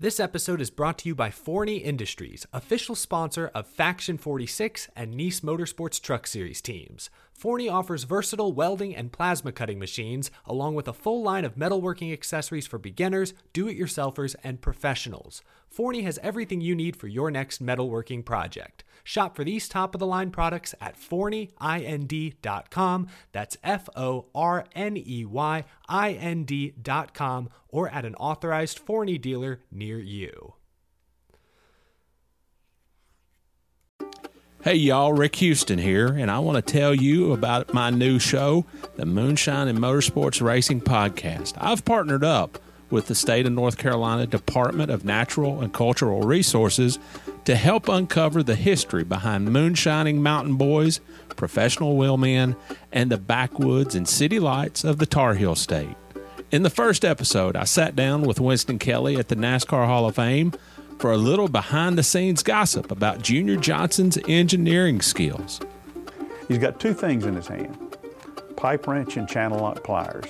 This episode is brought to you by Forney Industries, official sponsor of Faction 46 and Niece Motorsports Truck Series teams. Forney offers versatile welding and plasma cutting machines, along with a full line of metalworking accessories for beginners, do it yourselfers, and professionals. Forney has everything you need for your next metalworking project. Shop for these top of the line products at forneyind.com. That's F O R N E Y I N D.com or at an authorized Forney dealer near you. Hey y'all, Rick Houston here, and I want to tell you about my new show, the Moonshine and Motorsports Racing Podcast. I've partnered up with the state of North Carolina Department of Natural and Cultural Resources to help uncover the history behind moonshining mountain boys, professional wheelmen, and the backwoods and city lights of the Tar Heel State. In the first episode, I sat down with Winston Kelley at the NASCAR Hall of Fame for a little behind the scenes gossip about Junior Johnson's engineering skills. He's got two things in his hand pipe wrench and channel lock pliers.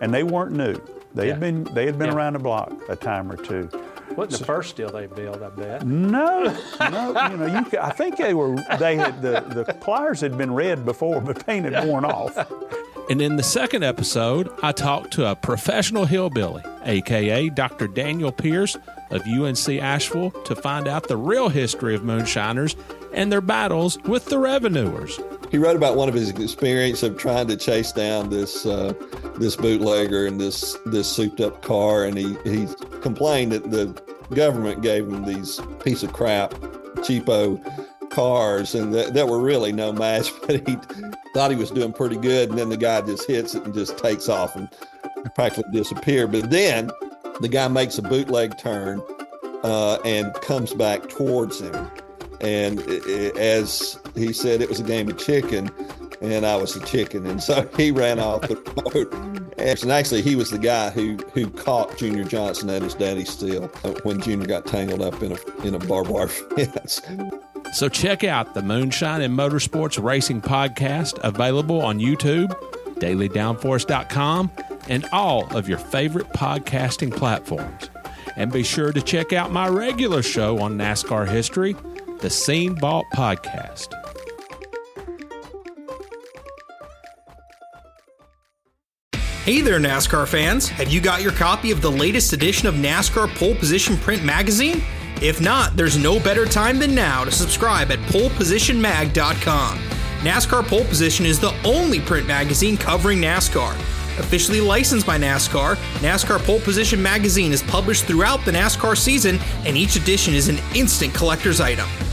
And they weren't new. They had been they had been Yeah. around the block a time or two. Wasn't the first deal they built, I bet. No, no, you know, you I think they were they had the, the pliers had been red before, but paint had worn off. And in the second episode, I talked to a professional hillbilly, aka Dr. Daniel Pierce of UNC Asheville, to find out the real history of moonshiners and their battles with the revenuers. He wrote about one of his experience of trying to chase down this uh, this bootlegger in this this souped up car, and he he complained that the government gave him these piece of crap, cheapo cars, and that, that were really no match. But he thought he was doing pretty good, and then the guy just hits it and just takes off and practically disappear. But then the guy makes a bootleg turn uh, and comes back towards him. And i- i- as he said, it was a game of chicken, and I was the chicken. And so he ran off the road. And actually, he was the guy who, who caught Junior Johnson at his daddy's uh, when Junior got tangled up in a, in a barbed wire fence. So check out the Moonshine and Motorsports Racing Podcast, available on YouTube, dailydownforce.com, and all of your favorite podcasting platforms. And be sure to check out my regular show on NASCAR history, the Scene Vault Podcast. Hey there, NASCAR fans! Have you got your copy of the latest edition of NASCAR Pole Position Print Magazine? If not, there's no better time than now to subscribe at polepositionmag.com. NASCAR Pole Position is the only print magazine covering NASCAR. Officially licensed by NASCAR, NASCAR Pole Position Magazine is published throughout the NASCAR season, and each edition is an instant collector's item,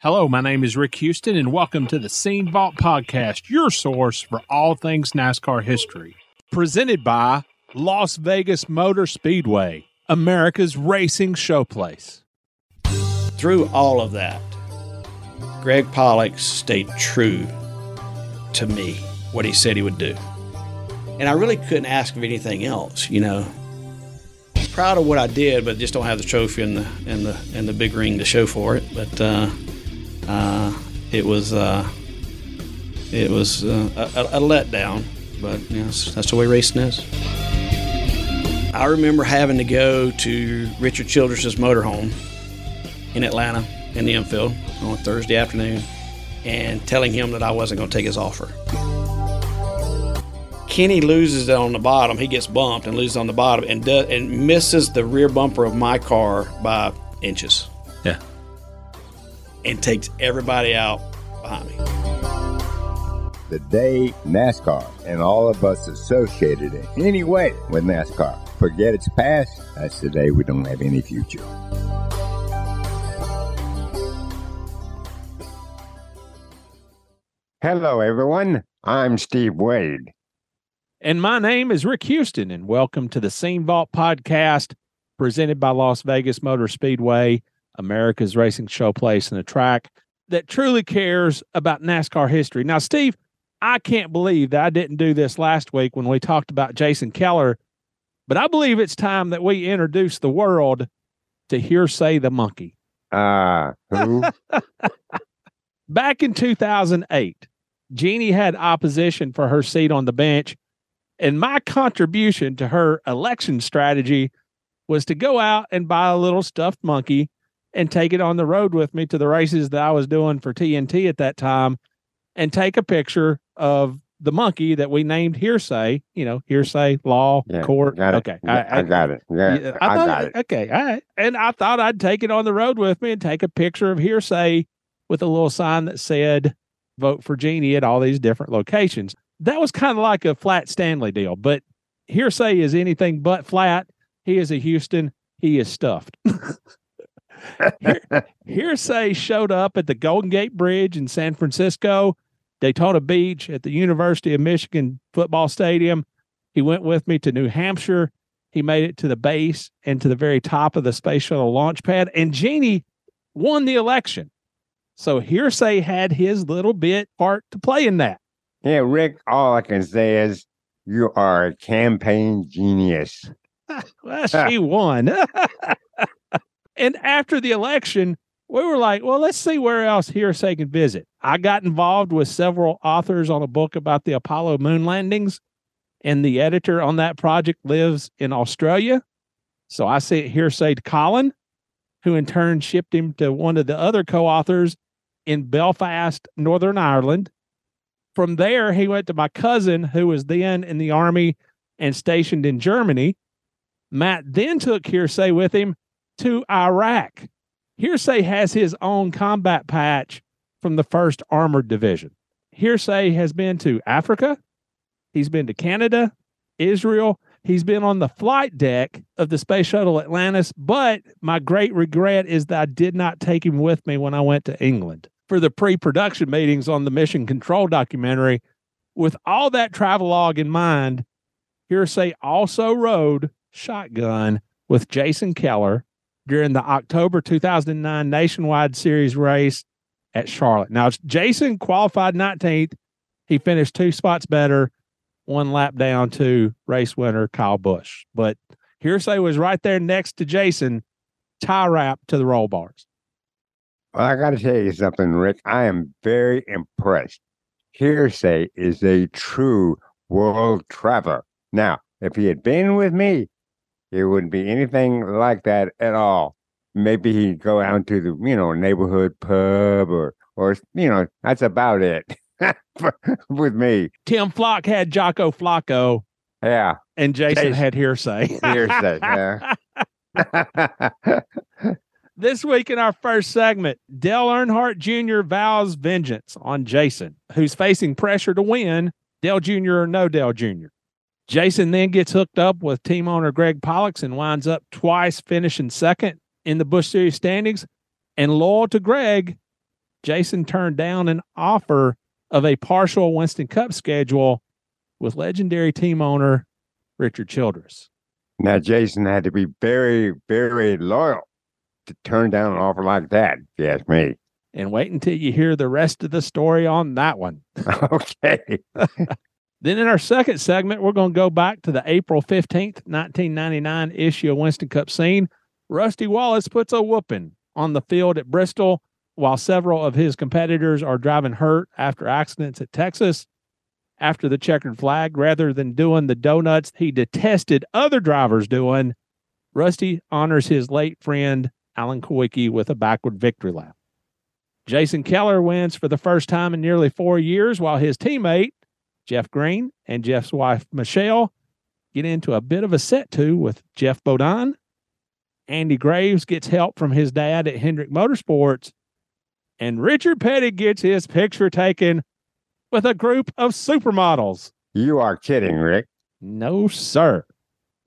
Hello, my name is Rick Houston, and welcome to the Scene Vault Podcast, your source for all things NASCAR history. Presented by Las Vegas Motor Speedway, America's racing showplace. through all of that, Greg Pollex stayed true to me, what he said he would do. And I really couldn't ask of anything else, you know. Proud of what I did, but just don't have the trophy and the and the and the big ring to show for it. But uh, it was uh, it was uh, a, a letdown. but you know, that's, the way racing is. I remember having to go to Richard Childress's motorhome in Atlanta in the infield on a Thursday afternoon and telling him that I wasn't going to take his offer. Kenny loses it on the bottom. He gets bumped and loses on the bottom and do, and misses the rear bumper of my car by inches. Yeah. And takes everybody out behind me. The day NASCAR and all of us associated in any way with NASCAR forget its past, that's the day we don't have any future. Hello, everyone. I'm Steve Wade. And my name is Rick Houston, and welcome to the Scene Vault podcast presented by Las Vegas Motor Speedway, America's racing showplace and a track that truly cares about NASCAR history. Now, Steve, I can't believe that I didn't do this last week when we talked about Jason Keller, but I believe it's time that we introduce the world to Hearsay the Monkey. Uh, who? Back in 2008, Jeannie had opposition for her seat on the bench, and my contribution to her election strategy was to go out and buy a little stuffed monkey and take it on the road with me to the races that I was doing for TNT at that time and take a picture of the monkey that we named hearsay, you know, hearsay, law, Yeah, court. got it. Okay. Yeah, I, got it. Yeah, I, thought- got it. Okay. All right. And I thought I'd take it on the road with me and take a picture of hearsay with a little sign that said, vote for Jeannie at all these different locations. That was kind of like a flat Stanley deal, but hearsay is anything but flat. He is a Houston. He is stuffed. Hear- hearsay showed up at the Golden Gate Bridge in San Francisco, Daytona Beach, at the University of Michigan football stadium. He went with me to New Hampshire. He made it to the base and to the very top of the space shuttle launch pad. And Jeannie won the election. So Hearsay had his little bit part to play in that. Yeah, Rick, all I can say is you are a campaign genius. Well, she won. and after the election, we were like, well, let's see where else Hearsay can visit. I got involved with several authors on a book about the Apollo moon landings, and the editor on that project lives in Australia. So I sent Hearsay to Colin, who in turn shipped him to one of the other co authors in Belfast, Northern Ireland. From there, he went to my cousin, who was then in the army and stationed in Germany. Matt then took Hearsay with him to Iraq. Hearsay has his own combat patch from the 1st Armored Division. Hearsay has been to Africa, he's been to Canada, Israel, he's been on the flight deck of the Space Shuttle Atlantis, but my great regret is that I did not take him with me when I went to England for the pre production meetings on the Mission Control documentary. With all that travelogue in mind, Hearsay also rode shotgun with Jason Keller during the October 2009 Nationwide Series race at Charlotte. Now, Jason qualified 19th. He finished two spots better, one lap down to race winner Kyle Busch. But Hearsay was right there next to Jason, tie wrap to the roll bars. Well, I got to tell you something, Rick. I am very impressed. Hearsay is a true world traveler. Now, if he had been with me, it wouldn't be anything like that at all. Maybe he'd go out to the, you know, neighborhood pub or, or you know, that's about it with me. Tim Flock had Jocko Flocko, Yeah, and Jason Jason. had Hearsay. hearsay. yeah. This week in our first segment, Dale Earnhardt Jr. vows vengeance on Jason, who's facing pressure to win, Dale Jr. or no Dale Jr. Jason then gets hooked up with team owner Greg Pollex and winds up twice finishing second in the Busch Series standings. And loyal to Greg, Jason turned down an offer of a partial Winston Cup schedule with legendary team owner Richard Childress. now, Jason had to be very, very loyal to turn down an offer like that, if you ask me. And wait until you hear the rest of the story on that one. okay. Then in our second segment, we're going to go back to the April 15th, 1999 issue of Winston Cup scene. Rusty Wallace puts a whooping on the field at Bristol while several of his competitors are driving hurt after accidents at Texas. after the checkered flag rather than doing the donuts he detested other drivers doing. Rusty honors his late friend Alan Kulwicki with a backward victory lap. Jason Keller wins for the first time in nearly four years, while his teammate, Jeff Green, and Jeff's wife, Michelle, get into a bit of a set to with Geoff Bodine. Andy Graves gets help from his dad at Hendrick Motorsports. And Richard Petty gets his picture taken with a group of supermodels. You are kidding, Rick. No, sir.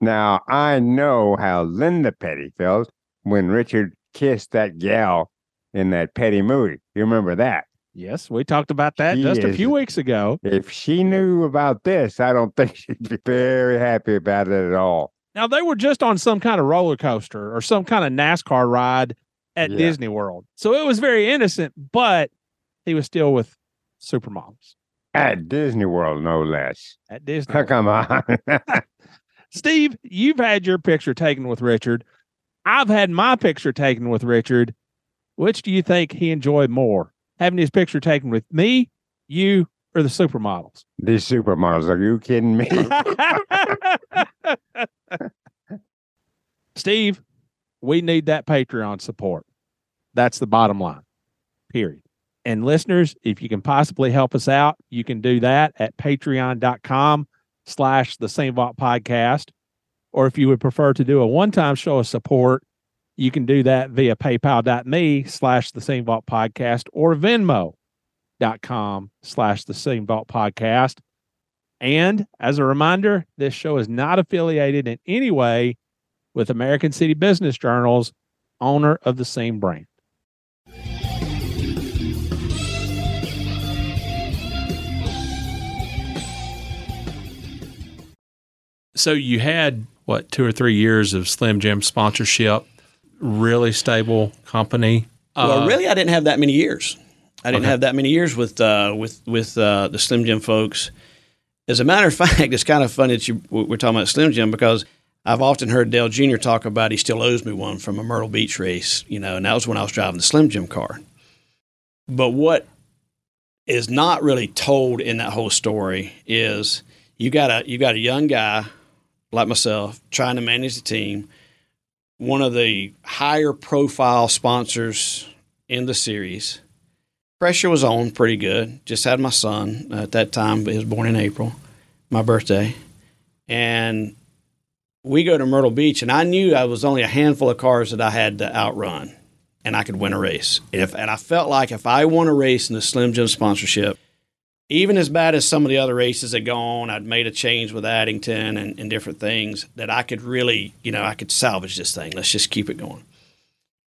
Now, I know how Linda Petty felt when Richard kissed that gal in that Petty movie. You remember that? Yes, we talked about that She just a few weeks ago. If she knew about this, I don't think she'd be very happy about it at all. Now, they were just on some kind of roller coaster or some kind of NASCAR ride at Yeah. Disney World. So it was very innocent, but he was still with supermodels At Disney World, no less. at Disney. World. Come on. Steve, you've had your picture taken with Richard. I've had my picture taken with Richard. Which do you think he enjoyed more? Having his picture taken with me, you, or the supermodels? These supermodels, are you kidding me? Steve, we need that Patreon support. That's the bottom line. Period. And listeners, if you can possibly help us out, you can do that at patreon.com slash the scene vault podcast. Or if you would prefer to do a one-time show of support, you can do that via paypal.me slash the scene vault podcast or venmo.com slash the scene vault podcast. And as a reminder, this show is not affiliated in any way with American City Business Journal's owner of the Scene brand. So you had what two or three years of Slim Jim sponsorship, really stable company. well, Uh, really, I didn't have that many years. I didn't Okay. have that many years with uh, with with uh, the Slim Jim folks. As a matter of fact, it's kind of funny that you we're talking about Slim Jim because I've often heard Dale Jr. talk about he still owes me one from a Myrtle Beach race, you know, and that was when I was driving the Slim Jim car. But what is not really told in that whole story is you got a you got a young guy like myself trying to manage the team one of the higher profile sponsors in the series. Pressure was on pretty good. Just had my son uh, at that time, he was born in April, my birthday. And we go to Myrtle Beach, and I knew I was only a handful of cars that I had to outrun, and I could win a race. If, and I felt like if I won a race in the Slim Jim sponsorship, even as bad as some of the other races had gone, I'd made a change with Addington and, and different things that I could really, you know, I could salvage this thing. Let's just keep it going.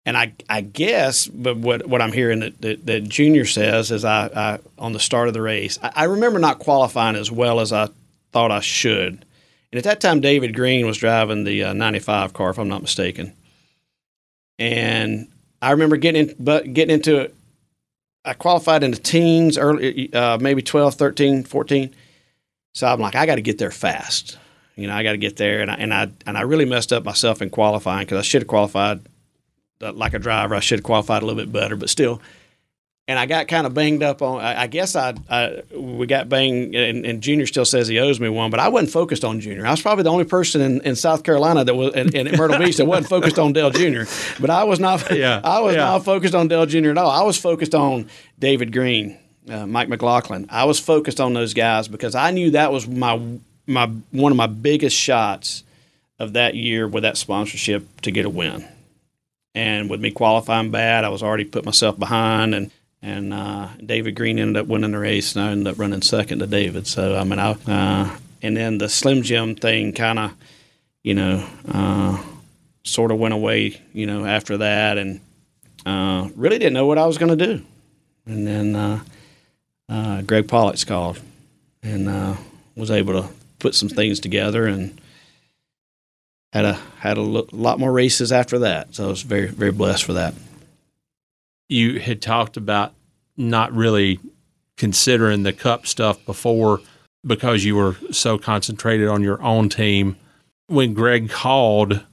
And I, I guess, but what, what I'm hearing that, that, that Junior says is I, I, on the start of the race, I, I remember not qualifying as well as I thought I should. And at that time, David Green was driving the uh, 95 car, if I'm not mistaken. And I remember getting in, but getting into it. I qualified in the teens, early, uh, maybe 12, 13, 14. So I'm like, I got to get there fast. You know, I got to get there, and I and I and I really messed up myself in qualifying because I should have qualified uh, like a driver. I should have qualified a little bit better, but still. And I got kind of banged up on. I, I guess I, I we got banged, and, and Junior still says he owes me one, but I wasn't focused on Junior. I was probably the only person in, in South Carolina that was in, Myrtle Beach that wasn't focused on Dale Junior. But I was not. Yeah, I was yeah. not focused on Dale Jr. at all. I was focused on David Green, uh, Mike McLaughlin. I was focused on those guys because I knew that was my my one of my biggest shots of that year with that sponsorship to get a win. And with me qualifying bad, I was already put myself behind, and and uh, David Green ended up winning the race, and I ended up running second to David. So I mean, I uh, and then the Slim Jim thing kind of, you know. Uh, sort of went away, you know, after that, and uh, really didn't know what I was going to do. And then uh, uh, Greg Pollex called, and was able to put some things together, and had a had a lo- lot more races after that. So I was very very blessed for that. You had talked about not really considering the cup stuff before because you were so concentrated on your own team. When Greg called,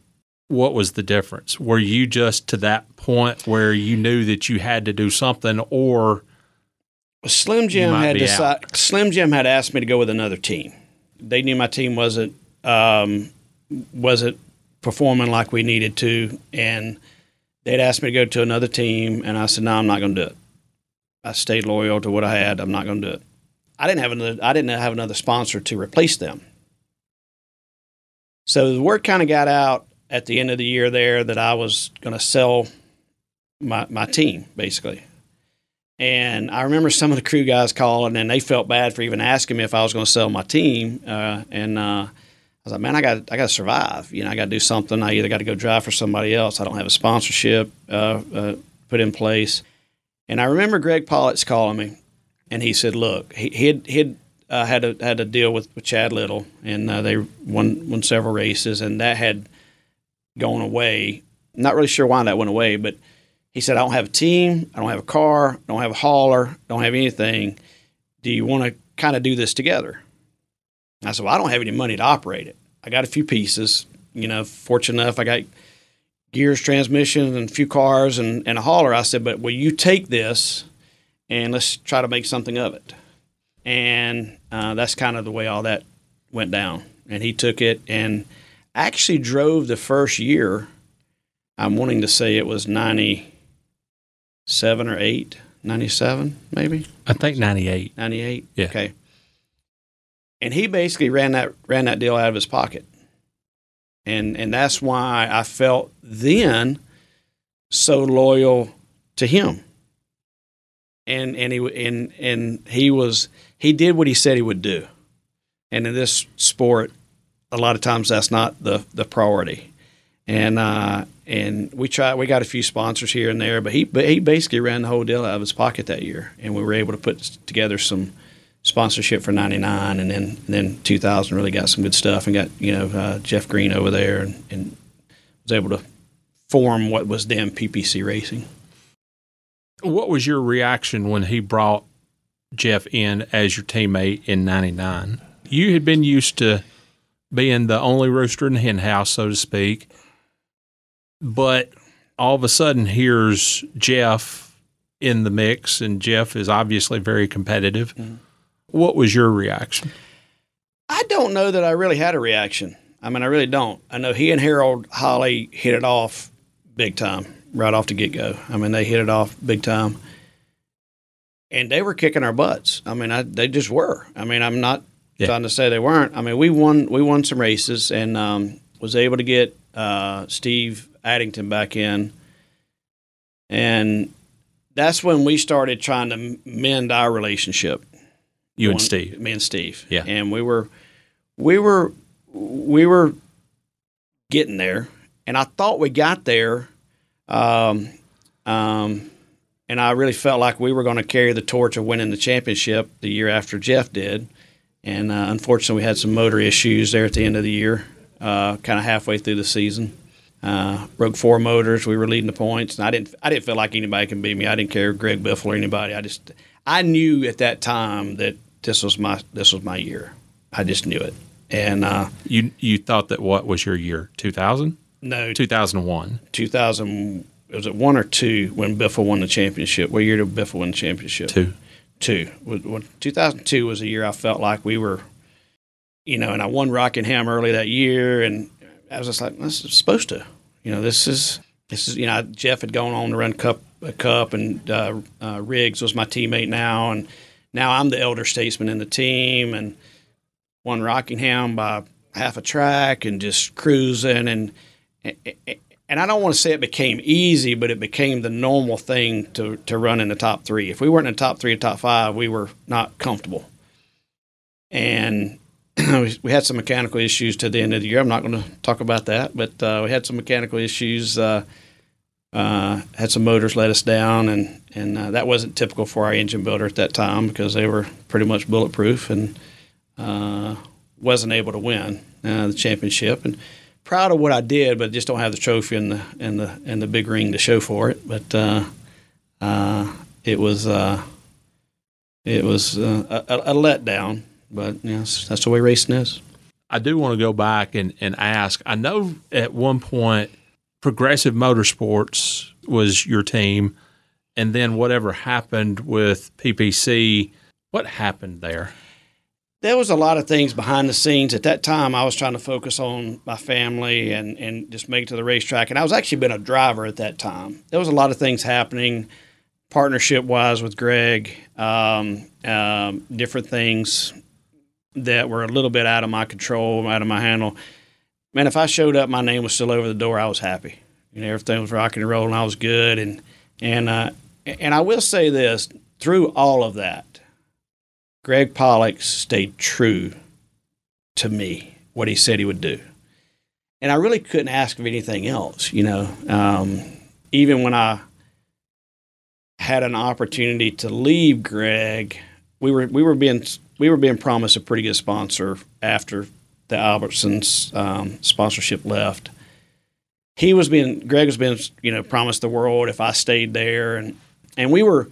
what was the difference? Were you just to that point where you knew that you had to do something, or Slim Jim had decided. Slim Jim had asked me to go with another team. They knew my team wasn't um, wasn't performing like we needed to, and they'd asked me to go to another team, and I said, "No, I'm not going to do it." I stayed loyal to what I had. I'm not going to do it. I didn't have another. I didn't have another sponsor to replace them. So the word kind of got out at the end of the year there that I was going to sell my my team basically. And I remember some of the crew guys calling, and they felt bad for even asking me if I was going to sell my team. Uh, and uh, was like, "Man, I got I got to survive. You know, I got to do something. I either got to go drive for somebody else. I don't have a sponsorship uh, uh, put in place." And I remember Greg Pollex calling me, and he said, "Look, he, he'd uh, had a had a deal with, with Chad Little, and uh, they won won several races, and that had gone away. Not really sure why that went away, but." He said, I don't have a team, I don't have a car, I don't have a hauler, don't have anything. Do you want to kind of do this together? I said, Well, I don't have any money to operate it. I got a few pieces, you know, fortunate enough, I got gears, transmissions, and a few cars and, and a hauler. I said, But will you take this and let's try to make something of it? And uh, that's kind of the way all that went down. And he took it and actually drove the first year. I'm wanting to say it was 97 or eight, 97 maybe? I think 98. 98? Yeah. Okay. And he basically ran that ran that deal out of his pocket. And and that's why I felt then so loyal to him. And and he and and he was he did what he said he would do. And in this sport, a lot of times that's not the the priority. And uh, and we tried. We got a few sponsors here and there, but he but he basically ran the whole deal out of his pocket that year, and we were able to put together some sponsorship for '99, and then and then 2000 really got some good stuff, and got you know uh, Jeff Green over there, and, and was able to form what was then PPC Racing. What was your reaction when he brought Jeff in as your teammate in '99? You had been used to being the only rooster in the hen house, so to speak but all of a sudden, here's Jeff in the mix, and Jeff is obviously very competitive. Mm-hmm. What was your reaction? I don't know that I really had a reaction. I mean, I really don't. I know he and Harold Holly hit it off big time right off the get go. I mean, they hit it off big time. And they were kicking our butts. I mean, I, they just were. I mean, I'm not yeah. trying to say they weren't. I mean, we won we won some races and um, was able to get uh, Steve Addington back in, and that's when we started trying to mend our relationship. You and Steve, me and Steve, yeah, and we were, we were, we were getting there, and I thought we got there, um, um, and I really felt like we were going to carry the torch of winning the championship the year after Jeff did, and uh, unfortunately we had some motor issues there at the end of the year, uh, kind of halfway through the season. Uh, broke four motors. We were leading the points, and I didn't. I didn't feel like anybody can beat me. I didn't care Greg Biffle or anybody. I just. I knew at that time that this was my this was my year. I just knew it. And uh, you you thought that what was your year? Two thousand? No, two thousand one. Two thousand. Was it one or two when Biffle won the championship? What year did Biffle win the championship? Two. Two. Two thousand two was a year I felt like we were, you know, and I won Rockingham early that year, and I was just like, this is supposed to. You know, this is this is you know Jeff had gone on to run Cup a Cup, and uh, uh, Riggs was my teammate now, and now I'm the elder statesman in the team, and won Rockingham by half a track, and just cruising, and and I don't want to say it became easy, but it became the normal thing to to run in the top three. If we weren't in the top three or top five, we were not comfortable, and we had some mechanical issues to the end of the year. I'm not going to talk about that, but uh, we had some mechanical issues. Uh, uh, had some motors let us down, and and uh, that wasn't typical for our engine builder at that time because they were pretty much bulletproof and uh, wasn't able to win uh, the championship. And proud of what I did, but just don't have the trophy and the and the and the big ring to show for it. But it was it was a, a letdown but yes, that's the way racing is. I do want to go back and, and ask. I know at one point, Progressive Motorsports was your team, and then whatever happened with PPC, what happened there? there was a lot of things behind the scenes at that time. I was trying to focus on my family and and just make it to the racetrack. And I was actually been a driver at that time. There was a lot of things happening, partnership wise with Greg, um, um, different things that were a little bit out of my control, out of my handle. Man, if I showed up, my name was still over the door. I was happy. You know, everything was rocking and rolling. I was good, and and uh, and I will say this: through all of that, Greg Pollex stayed true to me, what he said he would do. And I really couldn't ask of anything else, you know. Um, even when I had an opportunity to leave Greg, we were we were being we were being promised a pretty good sponsor after the Albertsons um, sponsorship left. He was being Greg was being you know promised the world if I stayed there, and and we were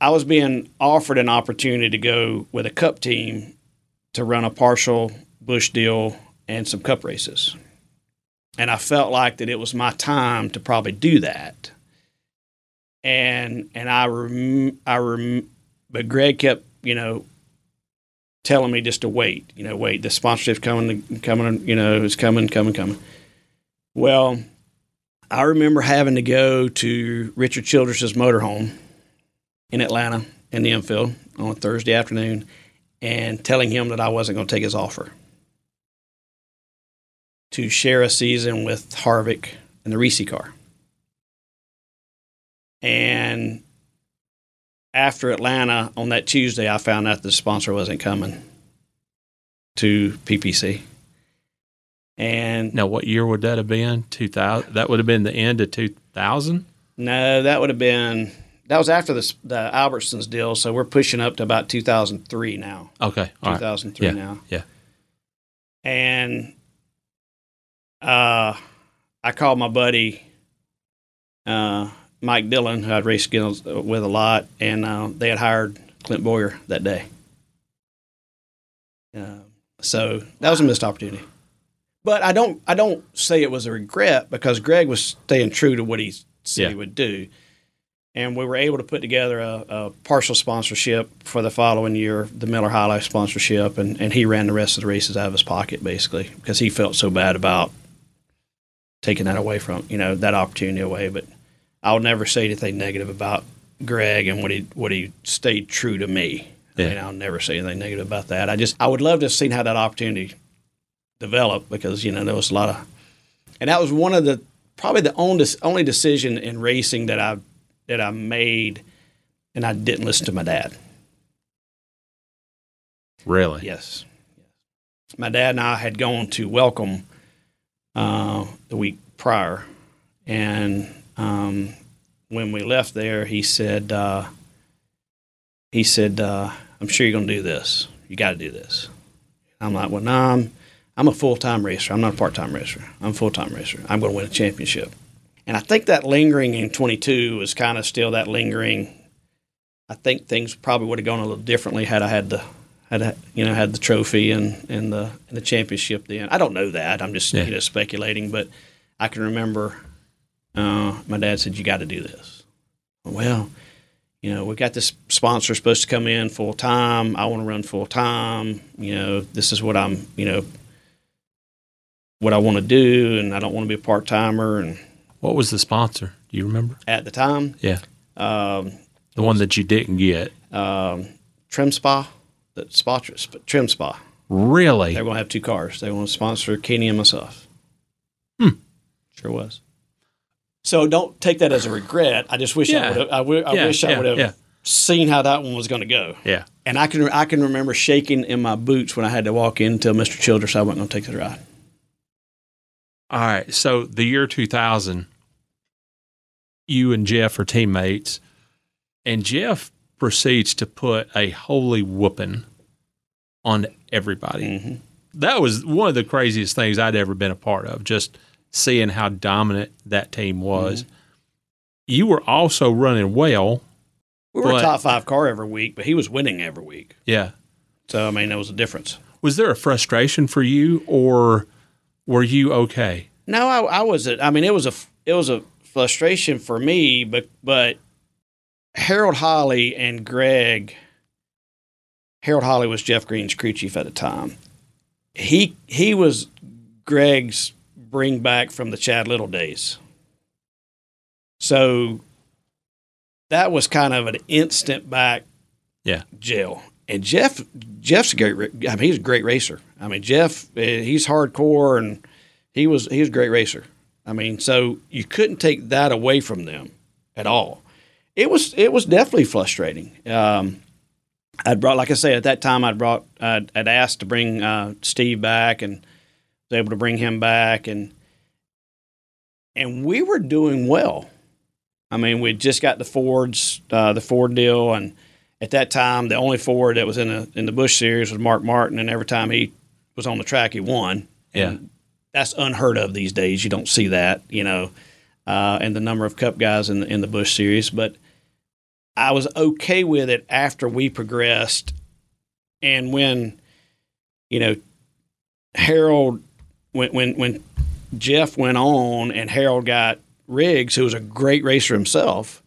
I was being offered an opportunity to go with a cup team to run a partial Busch deal and some cup races. And I felt like that it was my time to probably do that. And and I rem, I rem, but Greg kept, you know, telling me just to wait, you know, wait, the sponsorship's coming coming, you know, it's coming, coming, coming. Well, I remember having to go to Richard Childress's motorhome in Atlanta in the infield on a Thursday afternoon and telling him that I wasn't going to take his offer to share a season with Harvick and the Reese car. And after Atlanta on that Tuesday, I found out the sponsor wasn't coming to PPC. And now, what year would that have been? Two thousand. That would have been the end of two thousand. No, that would have been that was after the the Albertsons deal, so we're pushing up to about 2003 now. Okay, 2003 right. yeah. now. Yeah, and uh, I called my buddy uh, Mike Dillon, who I'd raced with a lot, and uh, they had hired Clint Bowyer that day. Uh, so that was a missed opportunity. But I don't I don't say it was a regret because Greg was staying true to what he said yeah. he would do and we were able to put together a, a, partial sponsorship for the following year, the Miller High Life sponsorship, and, and he ran the rest of the races out of his pocket basically because he felt so bad about taking that away from you know that opportunity away. But I'll never say anything negative about Greg and what he what he stayed true to me. Yeah. I mean, I'll never say anything negative about that. I just I would love to have seen how that opportunity developed because you know there was a lot of, and that was one of the probably the only only decision in racing that I that I made, and I didn't listen to my dad. Really? Yes. My dad and I had gone to welcome uh, the week prior, and um, when we left there, he said, uh, "He said, uh, I'm sure you're going to do this. You got to do this." I'm like, "Well, no, I'm I'm a full time racer. I'm not a part time racer. I'm a full time racer. I'm going to win a championship." And I think that lingering in 22 was kind of still that lingering. I think things probably would have gone a little differently had I had the had you know had the trophy and and the and the championship then. I don't know that. I'm just yeah. you know speculating, but I can remember uh, my dad said you got to do this. Well, you know we got this sponsor supposed to come in full time. I want to run full time. You know this is what I'm you know what I want to do, and I don't want to be a part timer and what was the sponsor? Do you remember? At the time? Yeah. Um, the one that you didn't get. Um, Trim Spa, the sponsor, Trim Spa. Really? They're going to have two cars. They want to sponsor Kenny and myself. Hmm. Sure was. So don't take that as a regret. I just wish yeah. I would have. I, w- I yeah, wish I would have seen how that one was going to go. Yeah. And I can I can remember shaking in my boots when I had to walk in until Mr. Childress I wasn't going to take the ride. All right. So the year 2000, you and Jeff are teammates, and Jeff proceeds to put a holy whooping on everybody. Mm-hmm. That was one of the craziest things I'd ever been a part of, just seeing how dominant that team was. Mm-hmm. You were also running well. We were but, a top five car every week, but he was winning every week. Yeah. So, I mean, there was a difference. Was there a frustration for you, or were you okay? No, I, I was. I mean, it was a it was a frustration for me, but but Harold Holly and Greg. Harold Holly was Jeff Green's crew chief at the time. He he was Greg's bring back from the Chad Little days. So that was kind of an instant back Yeah. jail. And Jeff Jeff's a great I mean he's a great racer. I mean Jeff eh, he's hardcore and he was he was a great racer. I mean so you couldn't take that away from them at all. It was it was definitely frustrating. Um, I'd brought like I said at that time I'd brought I'd, I'd asked to bring uh, Steve back and was able to bring him back and and we were doing well. I mean, we just got the Fords, uh, the Ford deal, and at that time, the only Ford that was in the in the Busch series was Mark Martin, and every time he was on the track, he won. Yeah. And that's unheard of these days. You don't see that, you know, uh, and the number of Cup guys in the, in the Busch series. But I was okay with it after we progressed, and when, you know, Harold, when when when Jeff went on and Harold got Riggs, who was a great racer himself,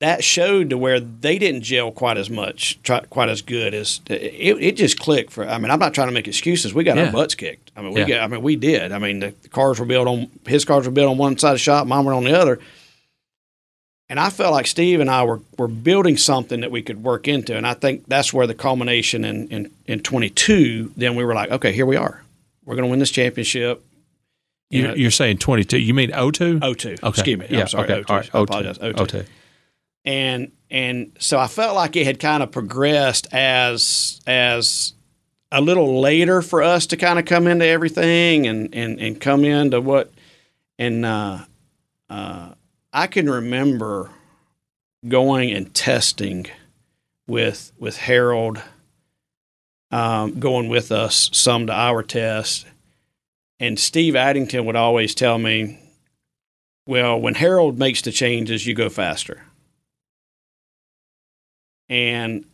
that showed to where they didn't gel quite as much, try, quite as good as it, it. just clicked for. I mean, I'm not trying to make excuses. We got Yeah. our butts kicked. I mean, we Yeah. got. I mean, we did. I mean, the, the cars were built on his cars were built on one side of the shop, mine were on the other. And I felt like Steve and I were, were building something that we could work into. And I think that's where the culmination in, in, in 22, then we were like, okay, here we are. We're going to win this championship. You You, know- you're saying 22. You mean 02? 02. Okay. Excuse me. Yeah. I'm sorry. Okay. 02. All right. I apologize. 02. 02. and and so I felt like it had kind of progressed as as a little later for us to kind of come into everything and and and come into what and uh, uh, I can remember going and testing with with Harold um, going with us some to our test and Steve Addington would always tell me well when Harold makes the changes you go faster and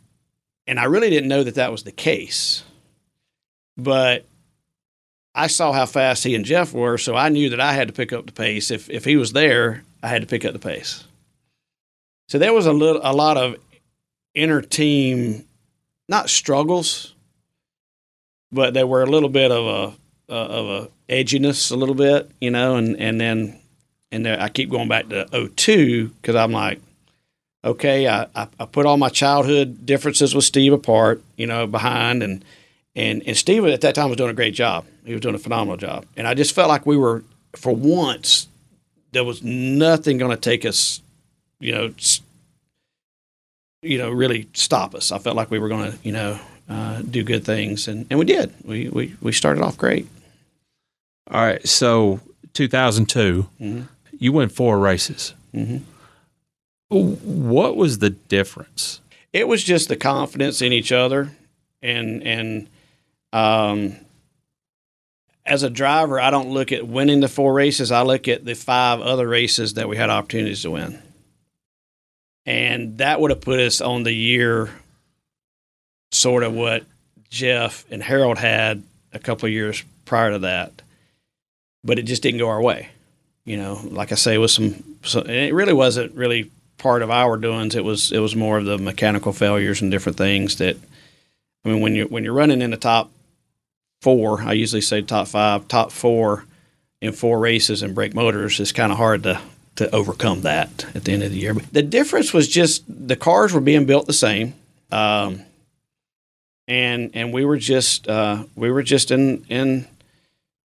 and I really didn't know that that was the case, but I saw how fast he and Jeff were, so I knew that I had to pick up the pace. If if he was there, I had to pick up the pace. So there was a little a lot of inner team, not struggles, but there were a little bit of a uh, of a edginess, a little bit, you know, and and then and there, I keep going back to 02 because I'm like okay, I, I, I put all my childhood differences with Steve apart, you know, behind and and and Steve at that time was doing a great job. He was doing a phenomenal job, and I just felt like we were, for once, there was nothing going to take us, you know, you know, really stop us. I felt like we were going to, you know, uh, do good things, and and we did. We we we started off great. All right. So 2002, Mhm. you won four races. Mhm. What was the difference? it was just the confidence in each other and and um as a driver i don't look at winning the four races i look at the five other races that we had opportunities to win and that would have put us on the year sort of what jeff and harold had a couple of years prior to that but it just didn't go our way you know like i say it was some so, it really wasn't really part of our doings. It was it was more of the mechanical failures and different things that. I mean, when you when you're running in the top four, I usually say top five, top four in four races and brake motors, it's kind of hard to to overcome that at the end of the year. But the difference was just the cars were being built the same, um, and and we were just uh, we were just in in.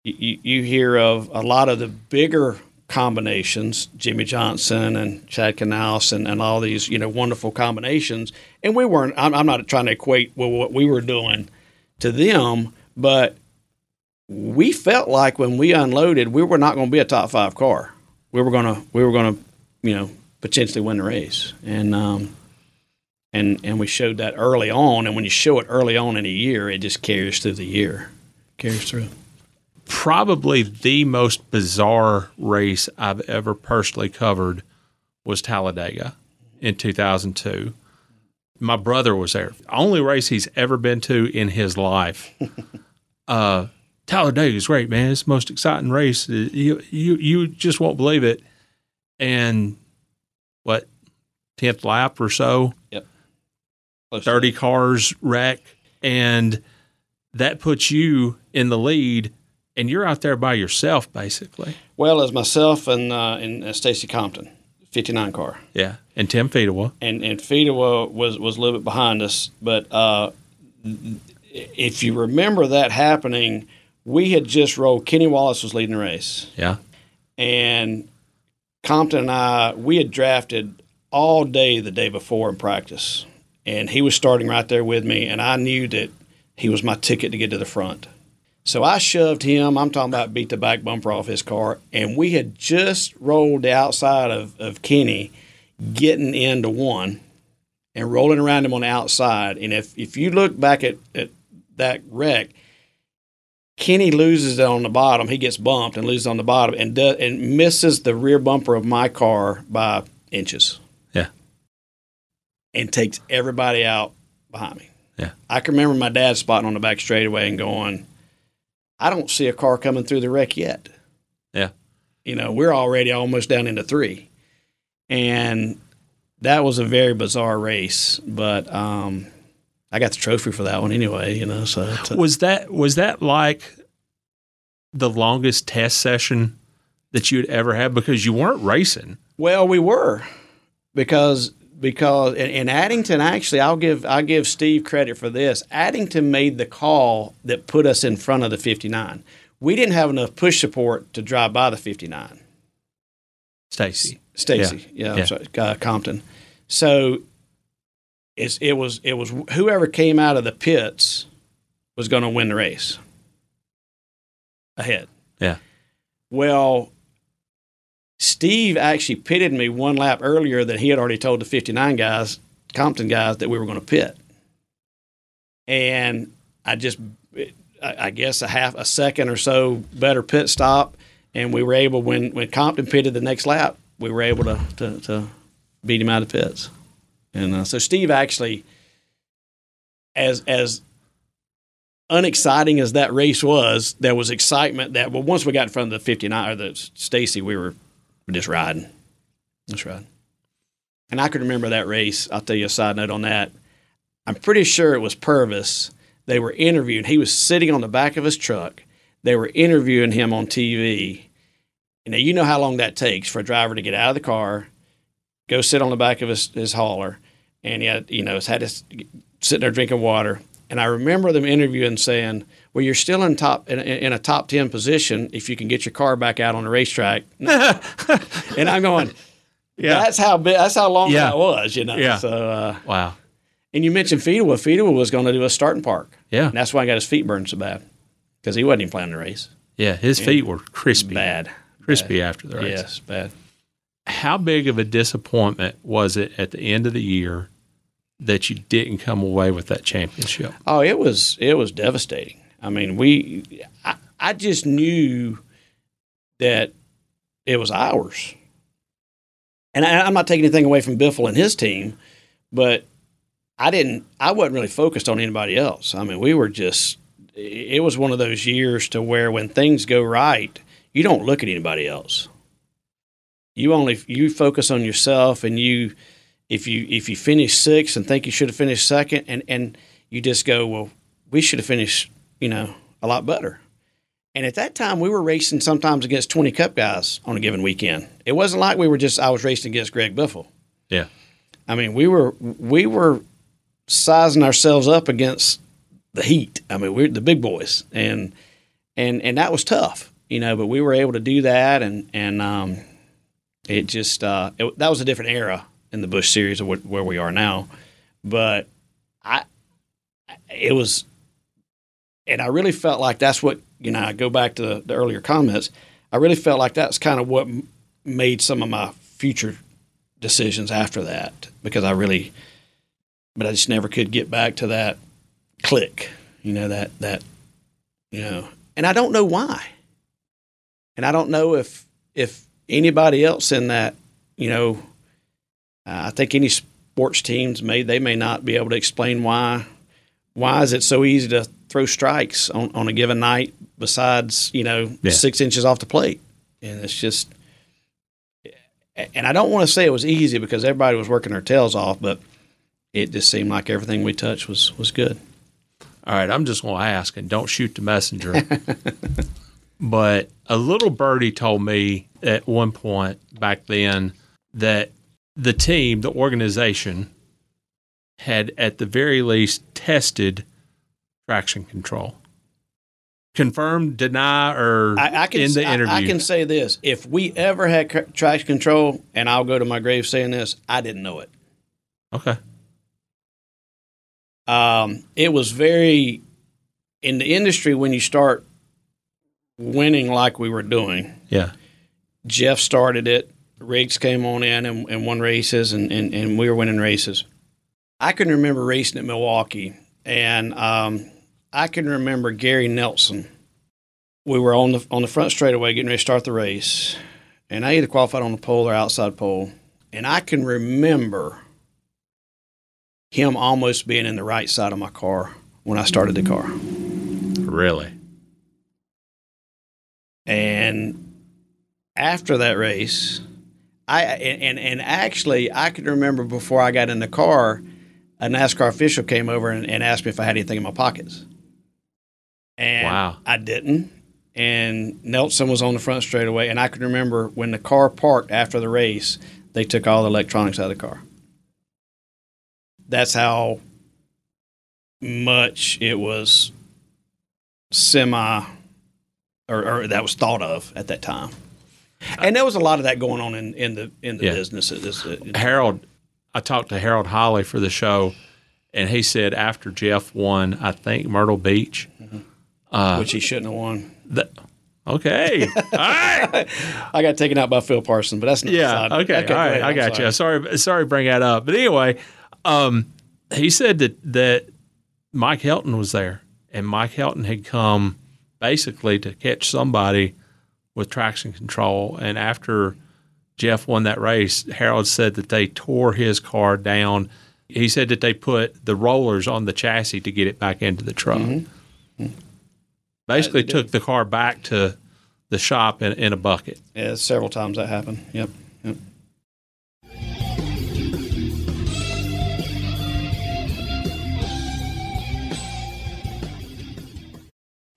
You, you hear of a lot of the bigger combinations, Jimmie Johnson and Chad Knaus and, and all these, you know, wonderful combinations. And we weren't, I'm, I'm not trying to equate what we were doing to them, but we felt like when we unloaded, we were not going to be a top five car. We were going to, we were going to, you know, potentially win the race. And, um, and, and we showed that early on. And when you show it early on in a year, it just carries through the year, carries through. Probably the most bizarre race I've ever personally covered was Talladega in 2002. My brother was there. Only race he's ever been to in his life. uh, Talladega is great, man. It's the most exciting race. You, you, you just won't believe it. and what tenth lap or so, Yep. Close to thirty cars wreck, and that puts you in the lead, and you're out there by yourself basically. Well, as myself and uh, and uh, Stacy Compton, fifty nine car, Yeah, and Tim Fedewa. and and Fedewa was was a little bit behind us. But uh, if you remember that happening, we had just rolled. Kenny Wallace was leading the race, Yeah, and Compton and I we had drafted all day the day before in practice, and he was starting right there with me, and I knew that he was my ticket to get to the front. So I shoved him. I'm talking about beat the back bumper off his car, and we had just rolled the outside of, of Kenny, getting into one, and rolling around him on the outside. And if if you look back at, at that wreck, Kenny loses it on the bottom. He gets bumped and loses on the bottom, and do, and misses the rear bumper of my car by inches. And takes everybody out behind me. Yeah. I can remember my dad spotting on the back straightaway and going, I don't see a car coming through the wreck yet. Yeah. You know, we're already almost down into three. And that was a very bizarre race, but um, I got the trophy for that one anyway, you know, so a- was that was that like the longest test session that you'd ever had because you weren't racing? Well, we were because because in, in Addington, actually, I'll give I'll give Steve credit for this. Addington made the call that put us in front of the 59. We didn't have enough push support to drive by the 59. Stacy. Stacy, yeah, I'm Yeah. sorry, uh, Compton. So it's, it was it was whoever came out of the pits was going to win the race ahead. Yeah. Well, Steve actually pitted me one lap earlier than he had already told the 59 guys, Compton guys, that we were going to pit. And I just, I guess a half a second or so better pit stop, and we were able when when Compton pitted the next lap, we were able to to, to beat him out of pits. And uh, so Steve actually, as as unexciting as that race was, there was excitement that well once we got in front of the 59 or the Stacy, we were just riding, just riding. And I could remember that race. I'll tell you a side note on that. I'm pretty sure it was Purvis. They were interviewing. He was sitting on the back of his truck. They were interviewing him on TV. And now you know how long that takes for a driver to get out of the car, go sit on the back of his, his hauler, and he had, you know, had to sit there drinking water. And I remember them interviewing saying, "Well, you're still in top in, in a top ten position if you can get your car back out on the racetrack." and I'm going, Yeah. that's how big, that's how long Yeah. that was, you know. Yeah. So, uh, Wow. and you mentioned Fedewa. Fedewa was going to do a starting park. Yeah. And that's why I got his feet burned so bad because he wasn't even planning the race. Yeah. His feet were crispy. Bad. Crispy after the race. Yes, bad. How big of a disappointment was it at the end of the year that you didn't come away with that championship? Oh, it was it was devastating. I mean, we I, I just knew that it was ours. And I, I'm not taking anything away from Biffle and his team, but I didn't I wasn't really focused on anybody else. I mean, we were just it was one of those years to where when things go right, you don't look at anybody else. You only you focus on yourself and you if you if you finish sixth and think you should have finished second and and you just go, well, we should have finished, you know, a lot better. And at that time, we were racing sometimes against 20 Cup guys on a given weekend. It wasn't like we were just I was racing against Greg Biffle. Yeah. I mean, we were we were sizing ourselves up against the heat. I mean, we're the big boys, and and and that was tough, you know. But we were able to do that, and and um, it just uh, it, that was a different era in the Busch series of what, where we are now. But I, it was, and I really felt like that's what you know. I go back to the, the earlier comments. I really felt like that's kind of what m- made some of my future decisions after that because I really, but I just never could get back to that click, you know, that, that, you know, and I don't know why. And I don't know if, if anybody else in that, you know, uh, I think any sports teams may, they may not be able to explain why, why is it so easy to throw strikes on, on a given night besides, you know, Yeah. six inches off the plate? And it's just, And I don't want to say it was easy because everybody was working their tails off, but it just seemed like everything we touched was was good. All right, I'm just going to ask, and don't shoot the messenger. but a little birdie told me at one point back then that the team, the organization, had at the very least tested traction control. Confirm, deny, or I, I can in the interview. I, can say this: if we ever had traction control, and I'll go to my grave saying this, I didn't know it. okay. Um, it was very in the industry when you start winning like we were doing. Yeah. Jeff started it. Riggs came on in and, and won races, and, and, and we were winning races. I can remember racing at Milwaukee, and um, I can remember Gary Nelson. We were on the on the front straightaway getting ready to start the race, and I either qualified on the pole or outside pole, and I can remember him almost being in the right side of my car when I started the car. Really? And after that race, I and, and and actually I can remember before I got in the car, a NASCAR official came over and, and asked me if I had anything in my pockets. And Wow. I didn't. And Nelson was on the front straightaway, and I can remember when the car parked after the race, they took all the electronics out of the car. That's how much it was semi or, or that was thought of at that time. And there was a lot of that going on in, in the in the Yeah. business. Harold, I talked to Harold Holly for the show, and he said after Jeff won, I think Myrtle Beach. Uh, which he shouldn't have won. that, okay, all right, I got taken out by Phil Parson, but that's not yeah, okay, all right, great. I got sorry. you. Sorry, sorry, to bring that up, but anyway, um, he said that that Mike Helton was there, and Mike Helton had come basically to catch somebody with traction control, and after Jeff won that race, Harold said that they tore his car down. He said that they put the rollers on the chassis to get it back into the truck. Mm-hmm. Basically, took the car back to the shop in, in a bucket. Yeah, several times that happened. Yep. yep.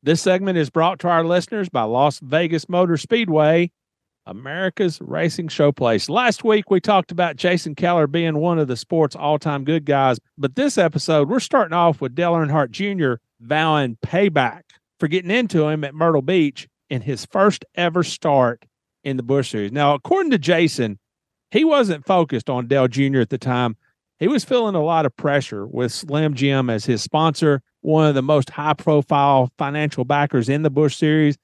This segment is brought to our listeners by Las Vegas Motor Speedway, America's racing showplace. Last week, we talked about Jason Keller being one of the sport's all time good guys, but this episode, we're starting off with Dale Earnhardt Jr. vowing payback for getting into him at Myrtle Beach in his first ever start in the Busch Series. Now, according to Jason, he wasn't focused on Dale Jr. at the time. He was feeling a lot of pressure with Slim Jim as his sponsor, one of the most high profile financial backers in the Busch Series.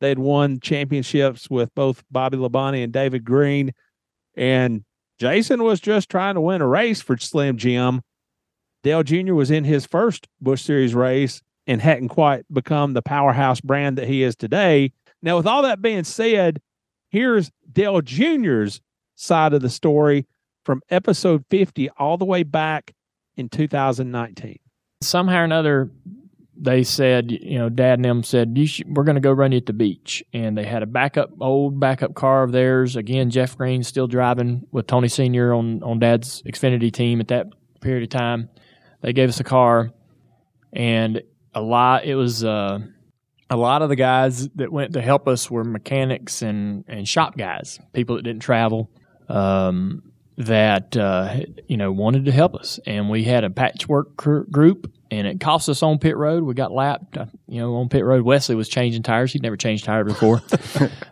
They'd won championships with both Bobby Labonte and David Green. And Jason was just trying to win a race for Slim Jim. Dale Jr. was in his first Busch Series race and hadn't quite become the powerhouse brand that he is today. Now, with all that being said, here's Dale Jr.'s side of the story from episode 50 all the way back in 2019. somehow or another they said you know dad and them said we're going to go run you at the beach. And they had a backup old backup car of theirs. Again jeff green still driving with tony senior on on dad's xfinity team at that period of time. They gave us a car and a lot it was uh a lot of the guys that went to help us were mechanics and, and shop guys, people that didn't travel, um, that uh, you know wanted to help us. And we had a patchwork cr- group, and it cost us on pit road. We got lapped, uh, you know, on pit road. Wesley was changing tires; he'd never changed tires before,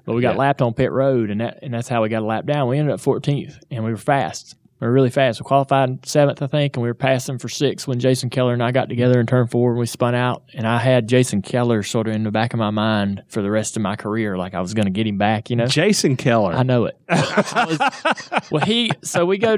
but we got lapped on pit road, and that and that's how we got a lap down. We ended up 14th, and we were fast. We were really fast. We qualified seventh, I think, and we were passing for sixth when Jason Keller and I got together in turn four and we spun out. And I had Jason Keller sort of in the back of my mind for the rest of my career, like I was going to get him back, you know? Jason Keller. I know it. I was- well, he, so we go,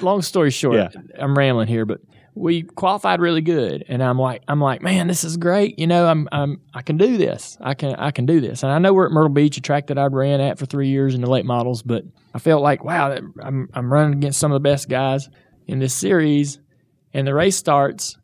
long story short, Yeah. I'm rambling here, but we qualified really good. And I'm like, I'm like, man, this is great. You know, I'm, I'm, I can do this. I can, I can do this. And I know we're at Myrtle Beach, a track that I'd ran at for three years in the late models, but I felt like, wow, I'm, I'm running against some of the best guys in this series. And the race starts,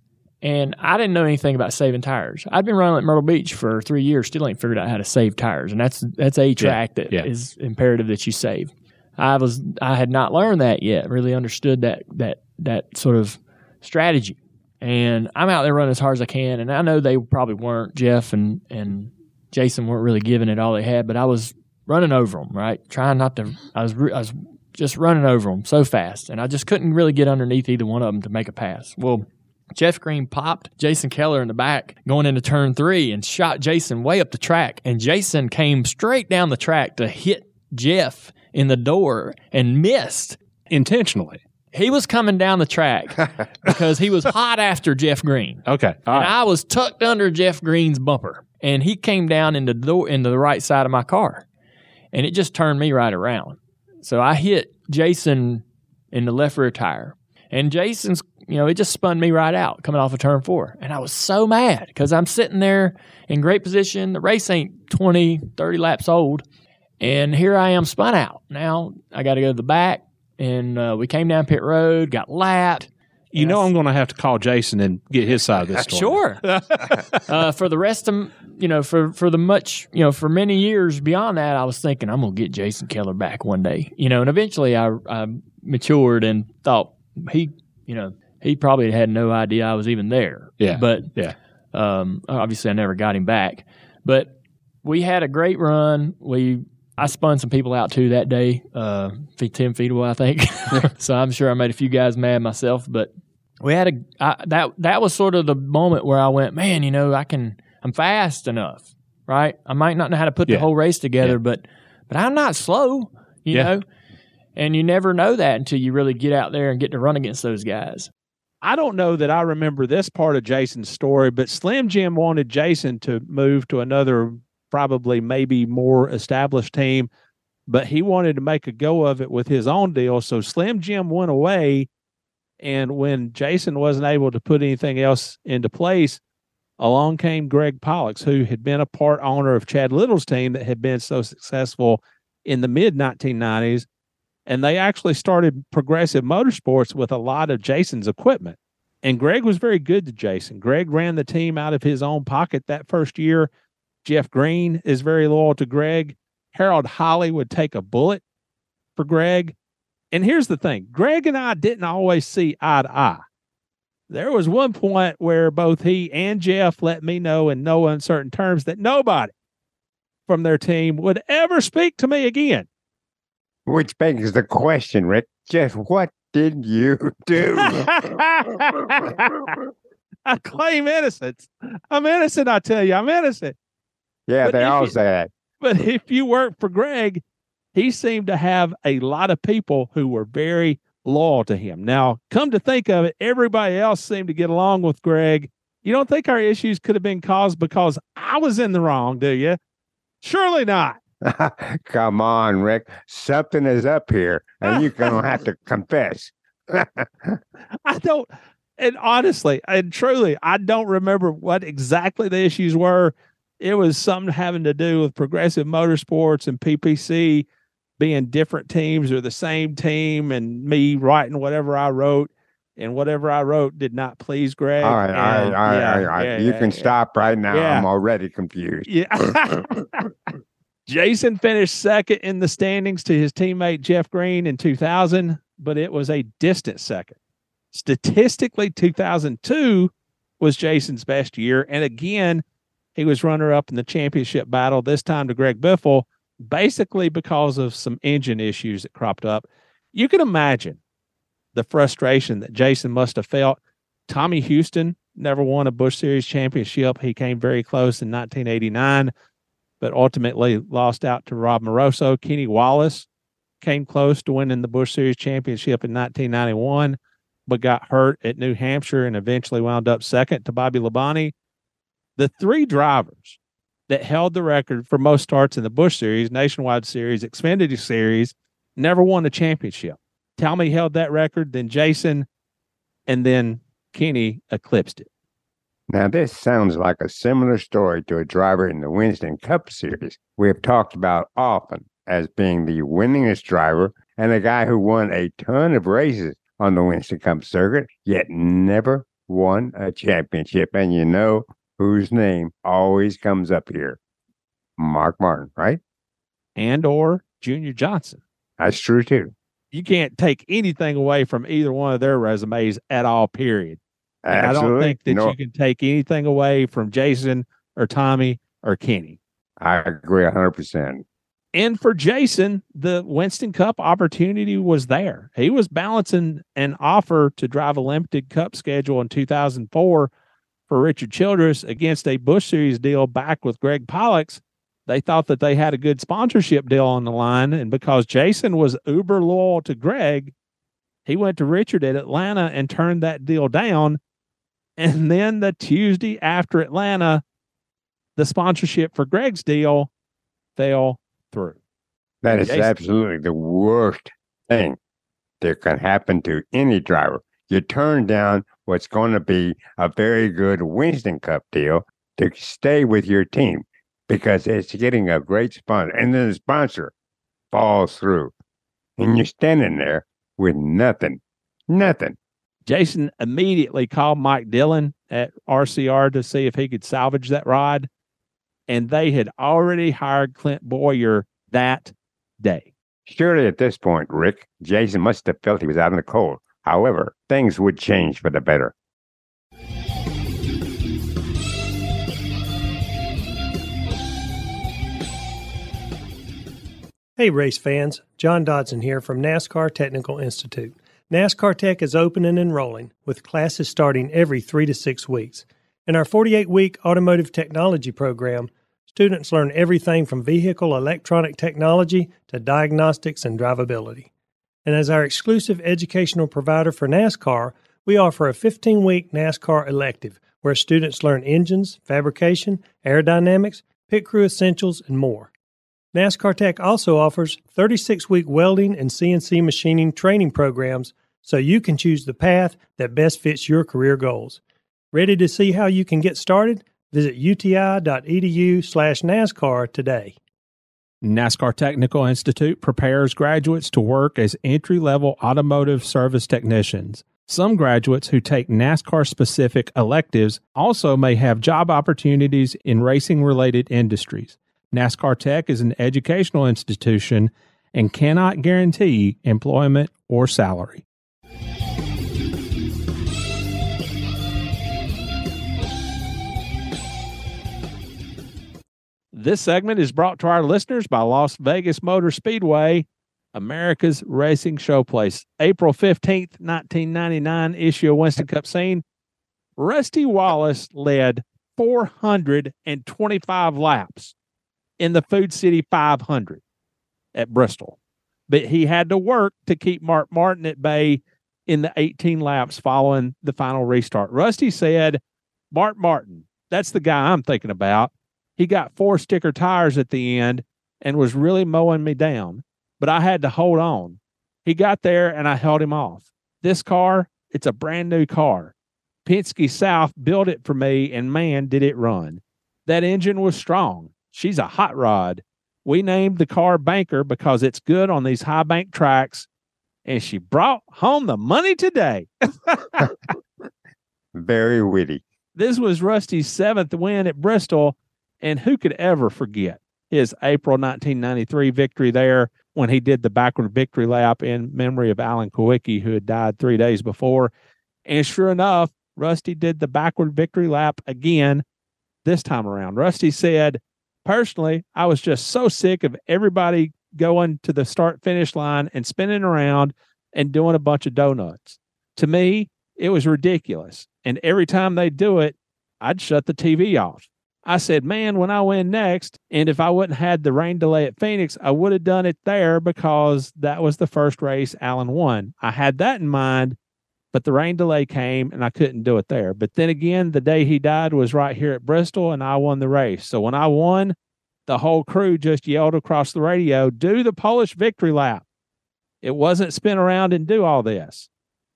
and I didn't know anything about saving tires. I'd been running at Myrtle Beach for three years, still ain't figured out how to save tires, and that's that's a track that is yeah. imperative that you save. I was I had not learned that yet. Really understood that that that sort of strategy. And I'm out there running as hard as I can. And I know they probably weren't. Jeff and and Jason weren't really giving it all they had, but I was running over them. Right, trying not to. I was I was just running over them so fast, and I just couldn't really get underneath either one of them to make a pass. Well. Jeff Green popped Jason Keller in the back going into turn three and shot Jason way up the track. And Jason came straight down the track to hit Jeff in the door and missed intentionally. He was coming down the track because he was hot after Jeff Green. Okay. and I was tucked under Jeff Green's bumper. And he came down into the door into the right side of my car. And it just turned me right around. So I hit Jason in the left rear tire. And Jason's, you know, it just spun me right out coming off of turn four. And I was so mad because I'm sitting there in great position. The race ain't 20, 30 laps old. And here I am spun out. Now I got to go to the back. And uh, we came down pit road, got lapped. You know, I'm going to have to call Jason and get his side of this story. Sure. uh, for the rest of, you know, for, for the much, you know, for many years beyond that, I was thinking I'm going to get Jason Keller back one day, you know, and eventually I, I matured and thought he, you know, he probably had no idea I was even there. Yeah. But Yeah. um, obviously, I never got him back. But we had a great run. We I spun some people out too that day, uh, feet, ten feet away, I think. so I'm sure I made a few guys mad myself. But we had a I, that that was sort of the moment where I went, man, you know, I can I'm fast enough, right? I might not know how to put Yeah. the whole race together, but but I'm not slow, you Yeah. know. And you never know that until you really get out there and get to run against those guys. I don't know that I remember this part of Jason's story, but Slim Jim wanted Jason to move to another, probably maybe more established team, but he wanted to make a go of it with his own deal. So Slim Jim went away. And when Jason wasn't able to put anything else into place, along came Greg Pollex, who had been a part owner of Chad Little's team that had been so successful in the mid 1990s and they actually started progressive motorsports with a lot of Jason's equipment. And Greg was very good to Jason. Greg ran the team out of his own pocket that first year. Jeff Green is very loyal to Greg. Harold Holly would take a bullet for Greg. And here's the thing Greg and I didn't always see eye to eye. There was one point where both he and Jeff let me know in no uncertain terms that nobody from their team would ever speak to me again. Which begs the question, Rick. Just what did you do? I claim innocence. I'm innocent, I tell you. I'm innocent. Yeah, But they all you- say that. But if you work for Greg, he seemed to have a lot of people who were very loyal to him. Now, come to think of it, everybody else seemed to get along with Greg. You don't think our issues could have been caused because I was in the wrong, do you? Surely not. Come on, Rick. Something is up here, and you're gonna have to confess. I don't, and honestly, and truly, I don't remember what exactly the issues were. It was something having to do with progressive motorsports and PPC being different teams or the same team, and me writing whatever I wrote, and whatever I wrote did not please Greg. all right, all right, all right, yeah, all right. yeah, you yeah, can stop right now. I'm already confused. Yeah. Jason finished second in the standings to his teammate Jeff Green in 2000, but it was a distant second. Statistically, 2002 was Jason's best year. And again, he was runner up in the championship battle, this time to Greg Biffle, basically because of some engine issues that cropped up. You can imagine the frustration that Jason must have felt. Tommy Houston never won a Busch Series championship. He came very close in 1989, but ultimately lost out to Rob Moroso. Kenny Wallace came close to winning the Busch Series championship in 1991, but got hurt at New Hampshire and eventually wound up second to Bobby Labonte. The three drivers that held the record for most starts in the Busch Series, Nationwide Series, Xfinity Series, never won a championship. Tommy held that record, then Jason, and then Kenny eclipsed it. Now, this sounds like a similar story to a driver in the Winston Cup Series we have talked about often as being the winningest driver and a guy who won a ton of races on the Winston Cup circuit, yet never won a championship. And you know whose name always comes up here Mark Martin, right? And or Junior Johnson. That's true too. You can't take anything away from either one of their resumes at all, period. I don't think that No. you can take anything away from Jason or Tommy or Kenny. I agree hundred percent. And for Jason, the Winston Cup opportunity was there. He was balancing an offer to drive a limited cup schedule in 2004 for Richard Childress against a Busch Series deal back with Greg Pollex. They thought that they had a good sponsorship deal on the line. And because Jason was uber loyal to Greg, he went to Richard at Atlanta and turned that deal down. And then the Tuesday after Atlanta, the sponsorship for Greg's deal fell through. That is Jason- absolutely the worst thing that can happen to any driver. You turn down what's going to be a very good Winston Cup deal to stay with your team because it's getting a great sponsor, and then the sponsor falls through, and you're standing there with nothing, nothing. Jason immediately called Mike Dillon at RCR to see if he could salvage that rod. And they had already hired Clint Bowyer that day. Surely at this point, Rick, Jason must have felt he was out in the cold. However, things would change for the better. Hey, race fans. John Dodson here from NASCAR Technical Institute. NASCAR Tech is open and enrolling, with classes starting every three to six weeks. In our 48 week automotive technology program, students learn everything from vehicle electronic technology to diagnostics and drivability. And as our exclusive educational provider for NASCAR, we offer a 15 week NASCAR elective where students learn engines, fabrication, aerodynamics, pit crew essentials, and more. NASCAR Tech also offers 36 week welding and CNC machining training programs so you can choose the path that best fits your career goals. Ready to see how you can get started? Visit uti.edu slash NASCAR today. NASCAR Technical Institute prepares graduates to work as entry level automotive service technicians. Some graduates who take NASCAR specific electives also may have job opportunities in racing related industries. NASCAR Tech is an educational institution and cannot guarantee employment or salary. This segment is brought to our listeners by Las Vegas Motor Speedway, America's racing showplace. April 15th, 1999, issue of Winston Cup scene. Rusty Wallace led 425 laps in the Food City 500 at Bristol. But he had to work to keep Mark Martin at bay in the 18 laps following the final restart. Rusty said, Mark Martin, that's the guy I'm thinking about. He got four sticker tires at the end and was really mowing me down, but I had to hold on. He got there and I held him off. This car, it's a brand new car. Penske South built it for me, and man, did it run. That engine was strong. She's a hot rod. We named the car Banker because it's good on these high bank tracks, and she brought home the money today. Very witty. This was Rusty's seventh win at Bristol, and who could ever forget his April 1993 victory there when he did the backward victory lap in memory of Alan Kulwicki, who had died three days before. And sure enough, Rusty did the backward victory lap again this time around. Rusty said, Personally, I was just so sick of everybody going to the start finish line and spinning around and doing a bunch of donuts. To me, it was ridiculous. And every time they do it, I'd shut the TV off. I said, man, when I win next, and if I wouldn't had the rain delay at Phoenix, I would have done it there because that was the first race Alan won. I had that in mind, but the rain delay came and I couldn't do it there. But then again, the day he died was right here at Bristol and I won the race. So when I won, the whole crew just yelled across the radio, do the Polish victory lap. It wasn't spin around and do all this.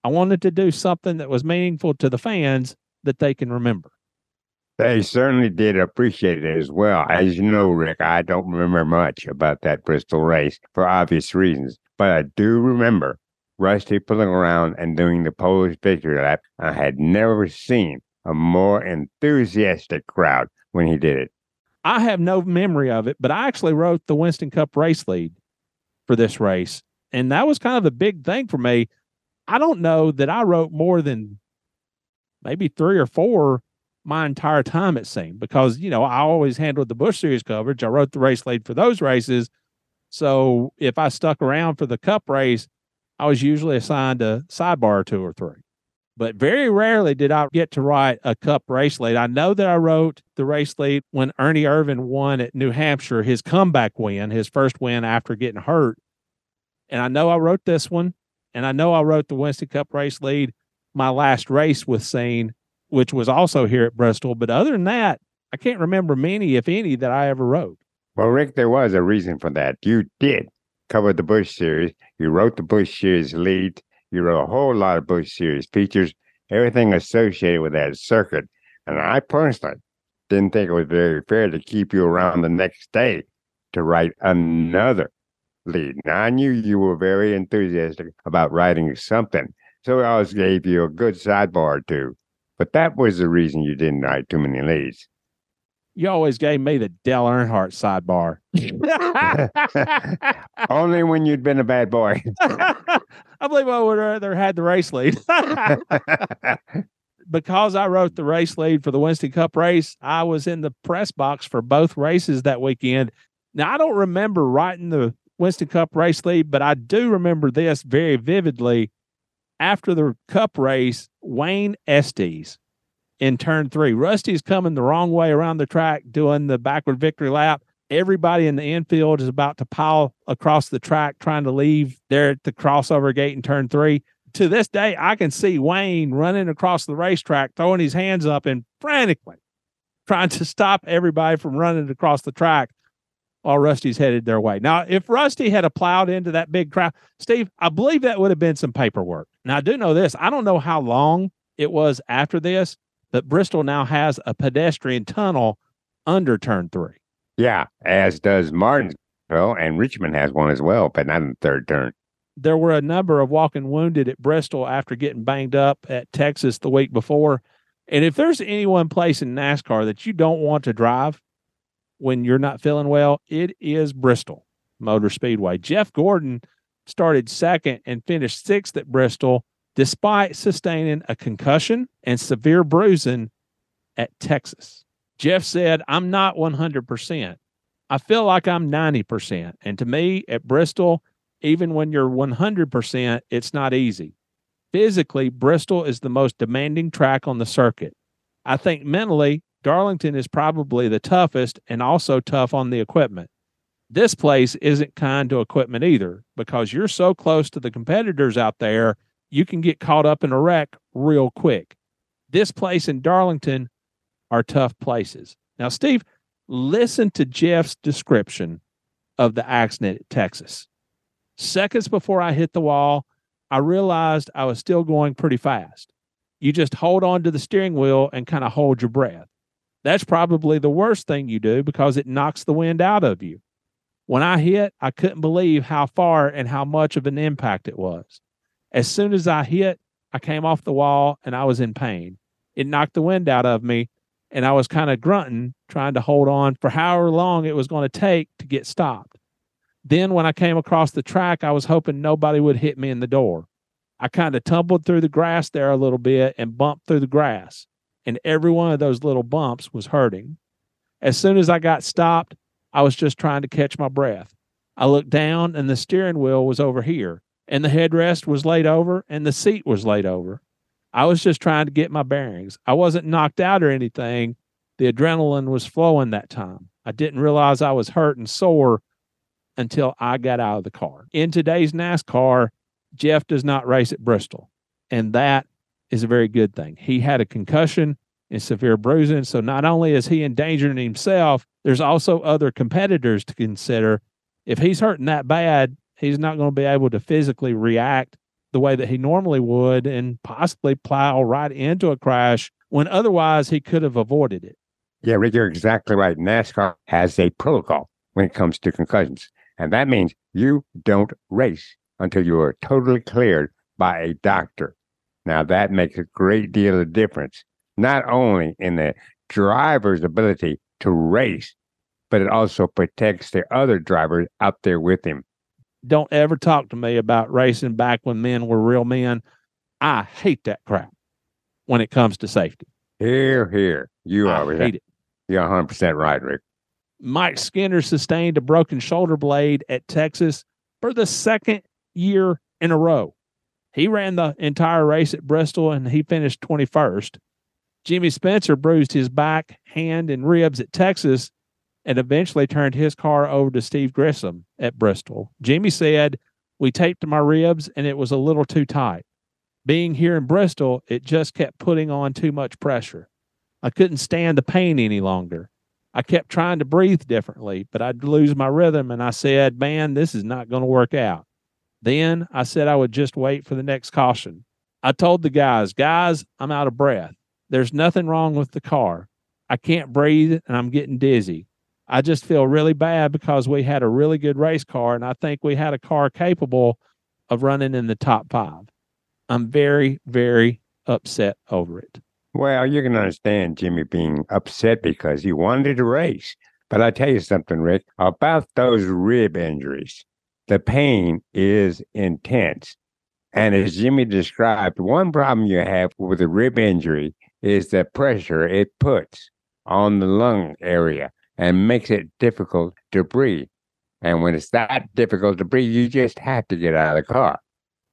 I wanted to do something that was meaningful to the fans that they can remember. They certainly did appreciate it as well. As you know, Rick, I don't remember much about that Bristol race for obvious reasons, but I do remember Rusty pulling around and doing the Polish victory lap. I had never seen a more enthusiastic crowd when he did it. I have no memory of it, but I actually wrote the Winston Cup race lead for this race. And that was kind of the big thing for me. I don't know that I wrote more than maybe three or four my entire time, it seemed, because, you know, I always handled the Busch Series coverage. I wrote the race lead for those races. So if I stuck around for the cup race, I was usually assigned a sidebar two or three. But very rarely did I get to write a cup race lead. I know that I wrote the race lead when Ernie Irvan won at New Hampshire, his comeback win, his first win after getting hurt. And I know I wrote this one. And I know I wrote the Winston Cup race lead my last race with Scene, which was also here at Bristol. But other than that, I can't remember many, if any, that I ever wrote. Well, Rick, there was a reason for that. You did cover the Busch Series. You wrote the Busch Series lead. You wrote a whole lot of Busch Series features, everything associated with that circuit. And I personally didn't think it was very fair to keep you around the next day to write another lead. Now, I knew you were very enthusiastic about writing something, so I always gave you a good sidebar too. But that was the reason you didn't write too many leads. You always gave me the Dale Earnhardt sidebar. Only when you'd been a bad boy. I believe I would rather had the race lead. because I wrote the race lead for the Winston Cup race, I was in the press box for both races that weekend. Now, I don't remember writing the Winston Cup race lead, but I do remember this very vividly. After the Cup race, Wayne Estes in turn three, Rusty's coming the wrong way around the track doing the backward victory lap. Everybody in the infield is about to pile across the track trying to leave there at the crossover gate in turn three. To this day, I can see Wayne running across the racetrack, throwing his hands up and frantically trying to stop everybody from running across the track while Rusty's headed their way. Now, if Rusty had plowed into that big crowd, Steve, I believe that would have been some paperwork. Now, I do know this. I don't know how long it was after this, but Bristol now has a pedestrian tunnel under turn three. Yeah, as does Martinsville, and Richmond has one as well, but not in the third turn. There were a number of walking wounded at Bristol after getting banged up at Texas the week before. And if there's any one place in NASCAR that you don't want to drive, when you're not feeling well, it is Bristol Motor Speedway. Jeff Gordon started second and finished sixth at Bristol despite sustaining a concussion and severe bruising at Texas. Jeff said, I'm not 100%. I feel like I'm 90%. And to me, at Bristol, even when you're 100%, it's not easy. Physically, Bristol is the most demanding track on the circuit. I think mentally, Darlington is probably the toughest and also tough on the equipment. This place isn't kind to equipment either because you're so close to the competitors out there, you can get caught up in a wreck real quick. This place in Darlington are tough places. Now, Steve, listen to Jeff's description of the accident at Texas. Seconds before I hit the wall, I realized I was still going pretty fast. You just hold on to the steering wheel and kind of hold your breath. That's probably the worst thing you do because it knocks the wind out of you. When I hit, I couldn't believe how far and how much of an impact it was. As soon as I hit, I came off the wall and I was in pain. It knocked the wind out of me, and I was kind of grunting, trying to hold on for however long it was going to take to get stopped. Then, when I came across the track, I was hoping nobody would hit me in the door. I kind of tumbled through the grass there a little bit and bumped through the grass and every one of those little bumps was hurting. As soon as I got stopped, I was just trying to catch my breath. I looked down, and the steering wheel was over here, and the headrest was laid over, and the seat was laid over. I was just trying to get my bearings. I wasn't knocked out or anything. The adrenaline was flowing that time. I didn't realize I was hurt and sore until I got out of the car. In today's NASCAR, Jeff does not race at Bristol, and that is a very good thing. He had a concussion and severe bruising. So not only is he endangering himself, there's also other competitors to consider. If he's hurting that bad, he's not going to be able to physically react the way that he normally would and possibly plow right into a crash when otherwise he could have avoided it. Yeah, Rick, you're exactly right. NASCAR has a protocol when it comes to concussions. And that means you don't race until you are totally cleared by a doctor. Now, that makes a great deal of difference, not only in the driver's ability to race, but it also protects the other drivers out there with him. don't ever talk to me about racing back when men were real men. I hate that crap when it comes to safety. Here, here. You I are. hate it. You're 100% right, Rick. Mike Skinner sustained a broken shoulder blade at Texas for the second year in a row. He ran the entire race at Bristol and he finished 21st. Jimmy Spencer bruised his back, hand, and ribs at Texas and eventually turned his car over to Steve Grissom at Bristol. Jimmy said, We taped my ribs and it was a little too tight. Being here in Bristol, it just kept putting on too much pressure. I couldn't stand the pain any longer. I kept trying to breathe differently, but I'd lose my rhythm. And I said, Man, this is not going to work out. Then I said I would just wait for the next caution. I told the guys, Guys, I'm out of breath. There's nothing wrong with the car. I can't breathe and I'm getting dizzy. I just feel really bad because we had a really good race car and I think we had a car capable of running in the top five. I'm very, very upset over it. Well, you can understand Jimmy being upset because he wanted to race. But I tell you something, Rick, about those rib injuries. The pain is intense. And as Jimmy described, one problem you have with a rib injury is the pressure it puts on the lung area and makes it difficult to breathe. And when it's that difficult to breathe, you just have to get out of the car.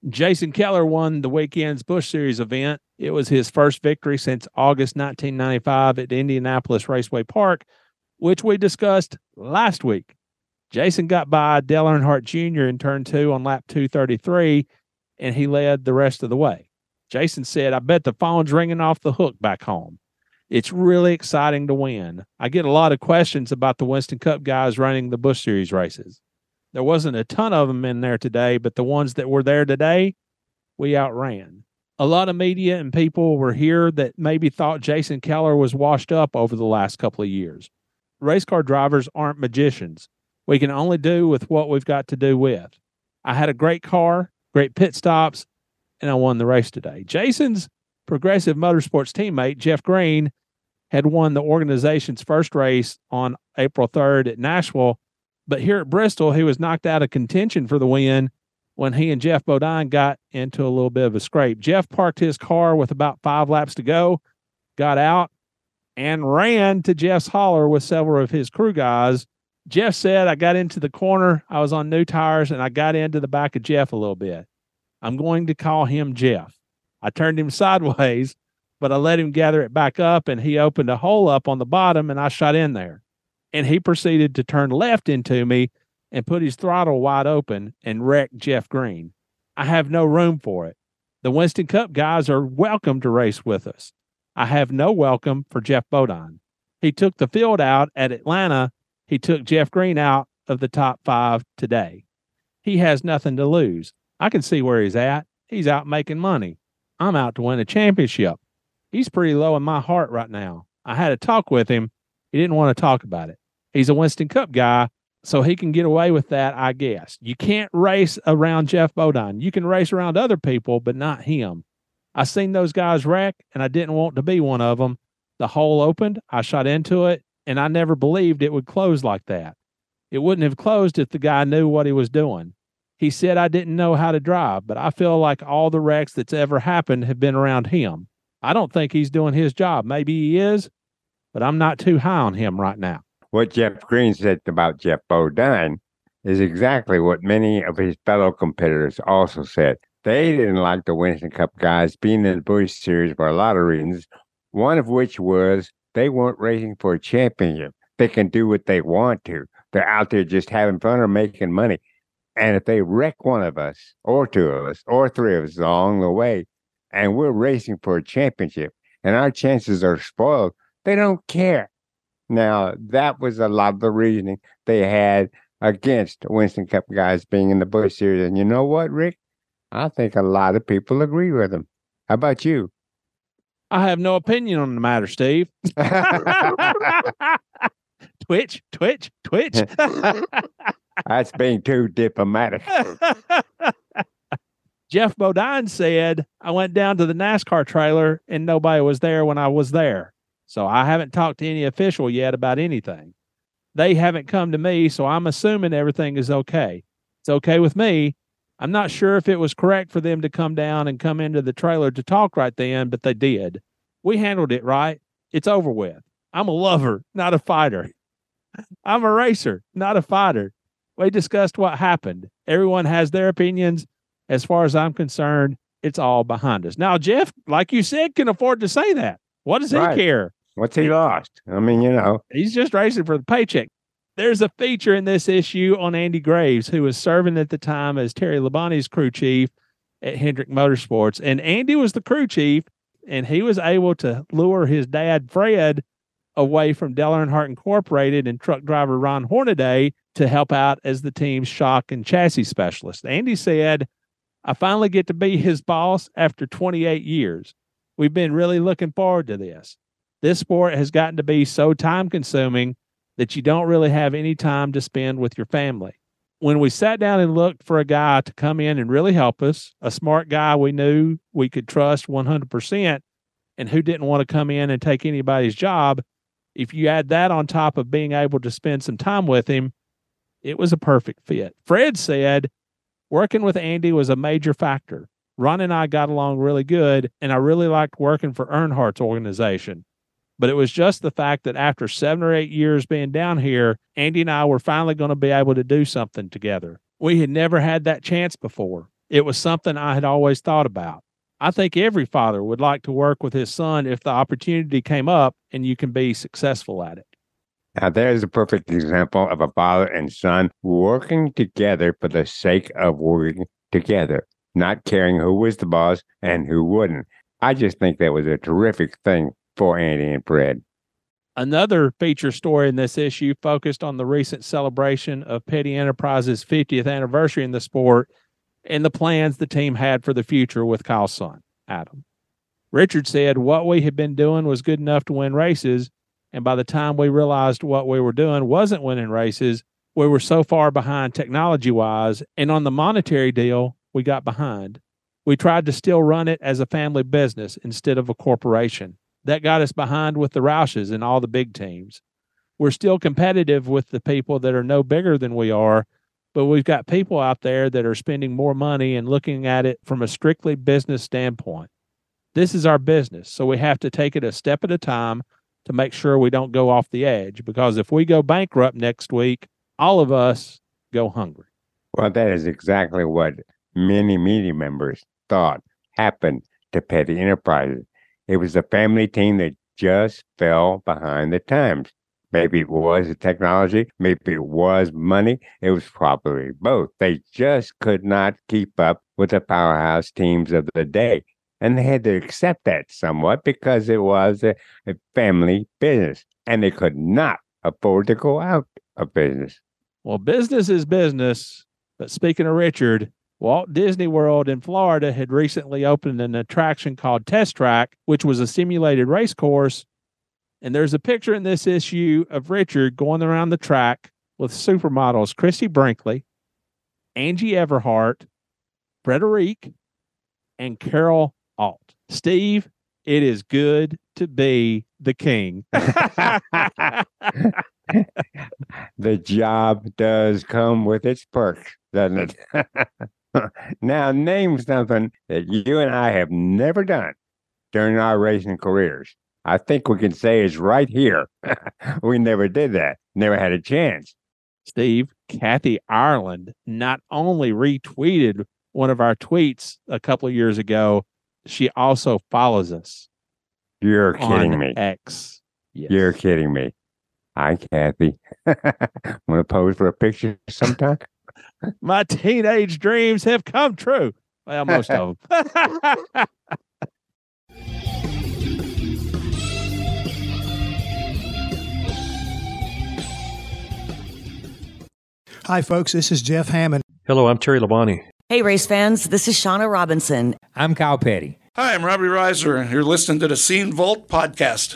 Jason Keller won the weekend's Busch Series event. It was his first victory since August 1995 at Indianapolis Raceway Park, which we discussed last week. Jason got by Dale Earnhardt Jr. in turn two on lap 233, and he led the rest of the way. Jason said, I bet the phone's ringing off the hook back home. It's really exciting to win. I get a lot of questions about the Winston Cup guys running the Busch Series races. There wasn't a ton of them in there today, but the ones that were there today, we outran. A lot of media and people were here that maybe thought Jason Keller was washed up over the last couple of years. Race car drivers aren't magicians. We can only do with what we've got to do with. I had a great car, great pit stops, and I won the race today. Jason's Progressive Motorsports teammate, Jeff Green, had won the organization's first race on April 3rd at Nashville. But here at Bristol, he was knocked out of contention for the win when he and Geoff Bodine got into a little bit of a scrape. Jeff parked his car with about five laps to go, got out, and ran to Jeff's holler with several of his crew guys. Jeff said, I got into the corner, I was on new tires, and I got into the back of Jeff a little bit. I'm going to call him Jeff. I turned him sideways, but I let him gather it back up, and he opened a hole up on the bottom, and I shot in there. And he proceeded to turn left into me and put his throttle wide open and wreck Jeff Green. I have no room for it. The Winston Cup guys are welcome to race with us. I have no welcome for Geoff Bodine. He took the field out at Atlanta. He took Jeff Green out of the top five today. He has nothing to lose. I can see where he's at. He's out making money. I'm out to win a championship. He's pretty low in my heart right now. I had a talk with him. He didn't want to talk about it. He's a Winston Cup guy, so he can get away with that, I guess. You can't race around Geoff Bodine. You can race around other people, but not him. I seen those guys wreck, and I didn't want to be one of them. The hole opened, I shot into it, and I never believed it would close like that. It wouldn't have closed if the guy knew what he was doing. He said I didn't know how to drive, but I feel like all the wrecks that's ever happened have been around him. I don't think he's doing his job. Maybe he is, but I'm not too high on him right now. What Jeff Green said about Geoff Bodine is exactly what many of his fellow competitors also said. They didn't like the Winston Cup guys being in the Busch Series for a lot of reasons, one of which was they weren't racing for a championship. They can do what they want to. They're out there just having fun or making money. And if they wreck one of us, or two of us, or three of us along the way, and we're racing for a championship, and our chances are spoiled, they don't care. Now, that was a lot of the reasoning they had against Winston Cup guys being in the Busch Series. And you know what, Rick? I think a lot of people agree with them. How about you? I have no opinion on the matter, Steve. twitch, twitch, twitch. That's being too diplomatic. Geoff Bodine said, I went down to the NASCAR trailer and nobody was there when I was there. So I haven't talked to any official yet about anything. They haven't come to me, so I'm assuming everything is okay. It's okay with me. I'm not sure if it was correct for them to come down and come into the trailer to talk right then, but they did. We handled it right. It's over with. I'm a lover, not a fighter. I'm a racer, not a fighter. We discussed what happened. Everyone has their opinions. As far as I'm concerned, it's all behind us. Now, Jeff, like you said, can afford to say that. What does Right. he care? What's he lost? I mean, you know, He's just racing for the paycheck. There's a feature in this issue on Andy Graves, who was serving at the time as Terry Labonte's crew chief at Hendrick Motorsports. And Andy was the crew chief, and he was able to lure his dad, Fred, away from Dale Earnhardt Incorporated and truck driver Ron Hornaday to help out as the team's shock and chassis specialist. Andy said, I finally get to be his boss after 28 years. We've been really looking forward to this. This sport has gotten to be so time consuming that you don't really have any time to spend with your family. When we sat down and looked for a guy to come in and really help us, a smart guy we knew we could trust 100%, and who didn't want to come in and take anybody's job, if you add that on top of being able to spend some time with him, it was a perfect fit. Fred said working with Andy was a major factor. Ron and I got along really good, and I really liked working for Earnhardt's organization. But it was just the fact that after seven or eight years being down here, Andy and I were finally going to be able to do something together. We had never had that chance before. It was something I had always thought about. I think every father would like to work with his son if the opportunity came up and you can be successful at it. now there's a perfect example of a father and son working together for the sake of working together, not caring who was the boss and who wouldn't. I just think that was a terrific thing for Andy and Fred. Another feature story in this issue focused on the recent celebration of Petty Enterprises' 50th anniversary in the sport and the plans the team had for the future with Kyle's son, Adam. Richard said what we had been doing was good enough to win races, and by the time we realized what we were doing wasn't winning races, we were so far behind technology wise, and on the monetary deal, we got behind. We tried to still run it as a family business instead of a corporation that got us behind with the Roushes and all the big teams. We're still competitive with the people that are no bigger than we are, but we've got people out there that are spending more money and looking at it from a strictly business standpoint. This is our business, so we have to take it a step at a time to make sure we don't go off the edge because if we go bankrupt next week, all of us go hungry. Well, that is exactly what many media members thought happened to Petty Enterprises. It was a family team that just fell behind the times. Maybe it was the technology, maybe it was money. It was probably both. They just could not keep up with the powerhouse teams of the day. And they had to accept that somewhat because it was a, a family business and they could not afford to go out of business. Well, business is business. But speaking of Richard, Walt Disney World in Florida had recently opened an attraction called Test Track, which was a simulated race course. And there's a picture in this issue of Richard going around the track with supermodels Christie Brinkley, Angie Everhart, Frederique, and Carol Alt. Steve, it is good to be the king. the job does come with its perks, doesn't it? now, name something that you and I have never done during our racing careers. I think we can say it's right here. we never did that, never had a chance. Steve, Kathy Ireland not only retweeted one of our tweets a couple of years ago, she also follows us. You're kidding me. X. Yes. You're kidding me. Hi, Kathy. Want to pose for a picture sometime? My teenage dreams have come true. Well, most of them. Hi, folks. This is Jeff Hammond. Hello, I'm Terry Labonte. Hey, race fans, this is Shawna Robinson. I'm Kyle Petty. Hi, I'm Robbie Reiser, and you're listening to the Scene Vault podcast.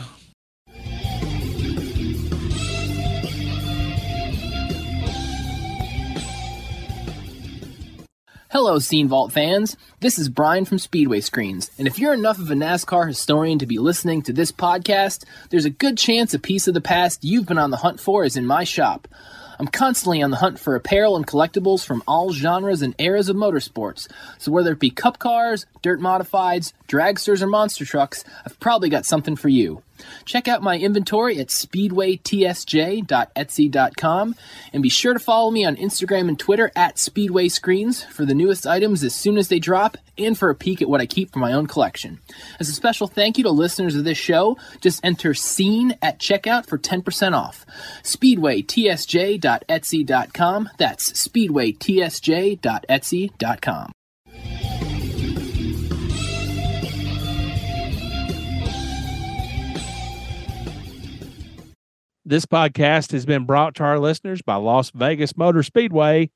Hello, Scene Vault fans. This is Brian from Speedway Screens, and if you're enough of a NASCAR historian to be listening to this podcast, there's a good chance a piece of the past you've been on the hunt for is in my shop. I'm constantly on the hunt for apparel and collectibles from all genres and eras of motorsports, so whether it be cup cars, dirt modifieds, dragsters, or monster trucks, I've probably got something for you. Check out my inventory at speedwaytsj.etsy.com and be sure to follow me on Instagram and Twitter at Speedway Screens for the newest items as soon as they drop and for a peek at what I keep for my own collection. As a special thank you to listeners of this show, just enter SCENE at checkout for 10% off. SpeedwayTSJ.etsy.com. That's SpeedwayTSJ.etsy.com. This podcast has been brought to our listeners by Las Vegas Motor Speedway,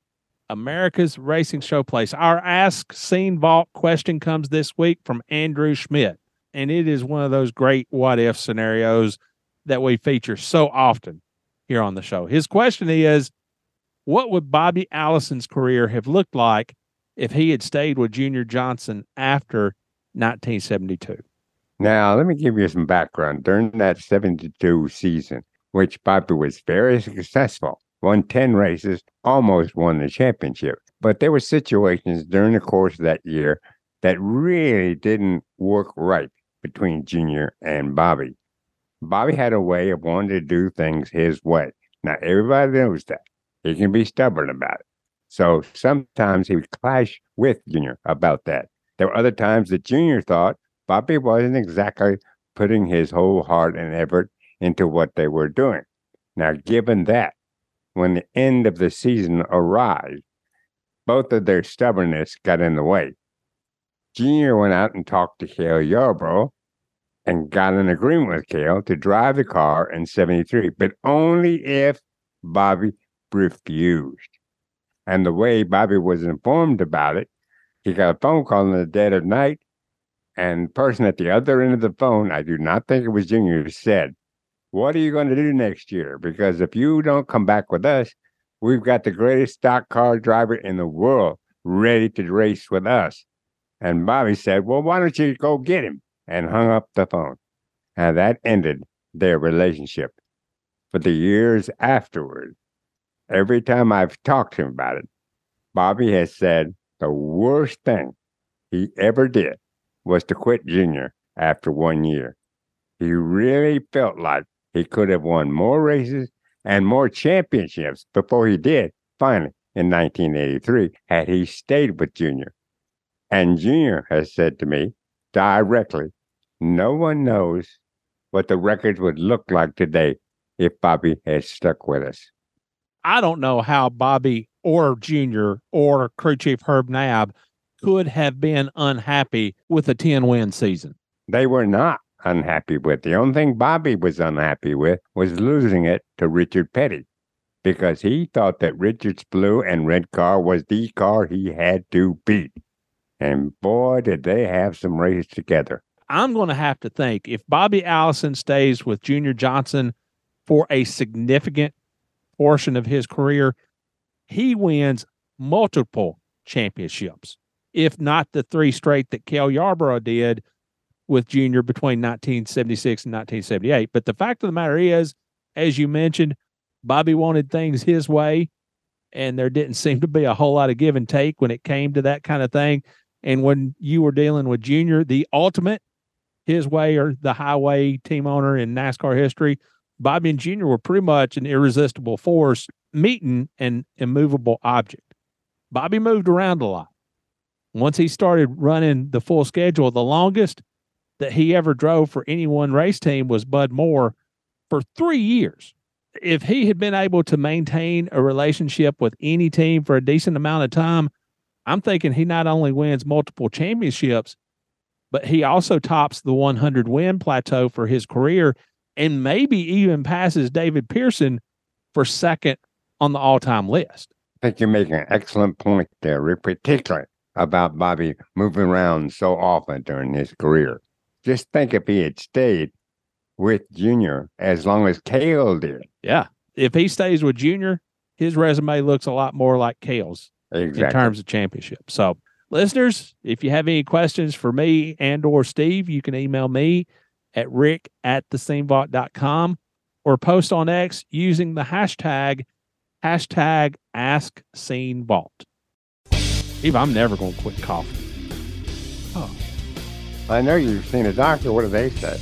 America's racing showplace. Our Ask Scene Vault question comes this week from Andrew Schmidt, and it is one of those great what if scenarios that we feature so often here on the show. His question is What would Bobby Allison's career have looked like if he had stayed with Junior Johnson after 1972? Now, let me give you some background. During that 72 season, which Bobby was very successful, won 10 races, almost won the championship. But there were situations during the course of that year that really didn't work right between Junior and Bobby. Bobby had a way of wanting to do things his way. Now, everybody knows that. He can be stubborn about it. So sometimes he would clash with Junior about that. There were other times that Junior thought Bobby wasn't exactly putting his whole heart and effort into what they were doing. Now, given that, when the end of the season arrived, both of their stubbornness got in the way. Junior went out and talked to Cale Yarborough and got an agreement with Cale to drive the car in 73, but only if Bobby refused. And the way Bobby was informed about it, he got a phone call in the dead of night, and the person at the other end of the phone, I do not think it was Junior, said, What are you going to do next year? Because if you don't come back with us, we've got the greatest stock car driver in the world ready to race with us. And Bobby said, Well, why don't you go get him? And hung up the phone. And that ended their relationship. For the years afterward, every time I've talked to him about it, Bobby has said the worst thing he ever did was to quit Junior after one year. He really felt like he could have won more races and more championships before he did finally in 1983 had he stayed with Junior. And Junior has said to me directly, no one knows what the records would look like today if Bobby had stuck with us. I don't know how Bobby or Junior or crew chief Herb Nab could have been unhappy with a 10 win season. They were not unhappy with. The only thing Bobby was unhappy with was losing it to Richard Petty because he thought that Richard's blue and red car was the car he had to beat. And boy, did they have some races together. I'm going to have to think if Bobby Allison stays with Junior Johnson for a significant portion of his career, he wins multiple championships, if not the three straight that Cale Yarborough did with Junior between 1976 and 1978. But the fact of the matter is, as you mentioned, Bobby wanted things his way, and there didn't seem to be a whole lot of give and take when it came to that kind of thing. And when you were dealing with Junior, the ultimate his way or the highway team owner in NASCAR history, Bobby and Junior were pretty much an irresistible force meeting an immovable object. Bobby moved around a lot. Once he started running the full schedule, the longest that he ever drove for any one race team was Bud Moore for three years. If he had been able to maintain a relationship with any team for a decent amount of time, I'm thinking he not only wins multiple championships, but he also tops the 100 win plateau for his career and maybe even passes David Pearson for second on the all time list. I think you're making an excellent point there, particularly about Bobby moving around so often during his career. Just think if he had stayed with Junior as long as Cale did. Yeah. If he stays with Junior, his resume looks a lot more like Cale's exactly. in terms of championship. So, listeners, if you have any questions for me and or Steve, you can email me at rick at thescenevault.com or post on X using the hashtag Hashtag Ask Scene Vault. Eve, I'm never going to quit coughing. Oh. I know you've seen a doctor. What do they say?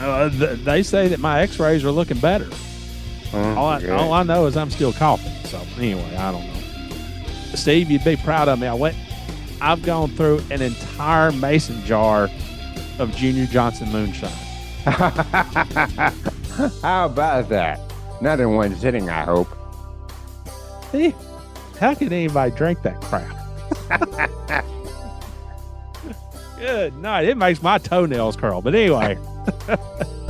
Uh, th- they say that my X-rays are looking better. Mm, all, I, good. all I know is I'm still coughing. So anyway, I don't know. Steve, you'd be proud of me. I went. I've gone through an entire mason jar of Junior Johnson moonshine. How about that? Not in one sitting, I hope. See, how can anybody drink that crap? Good night. It makes my toenails curl. But anyway.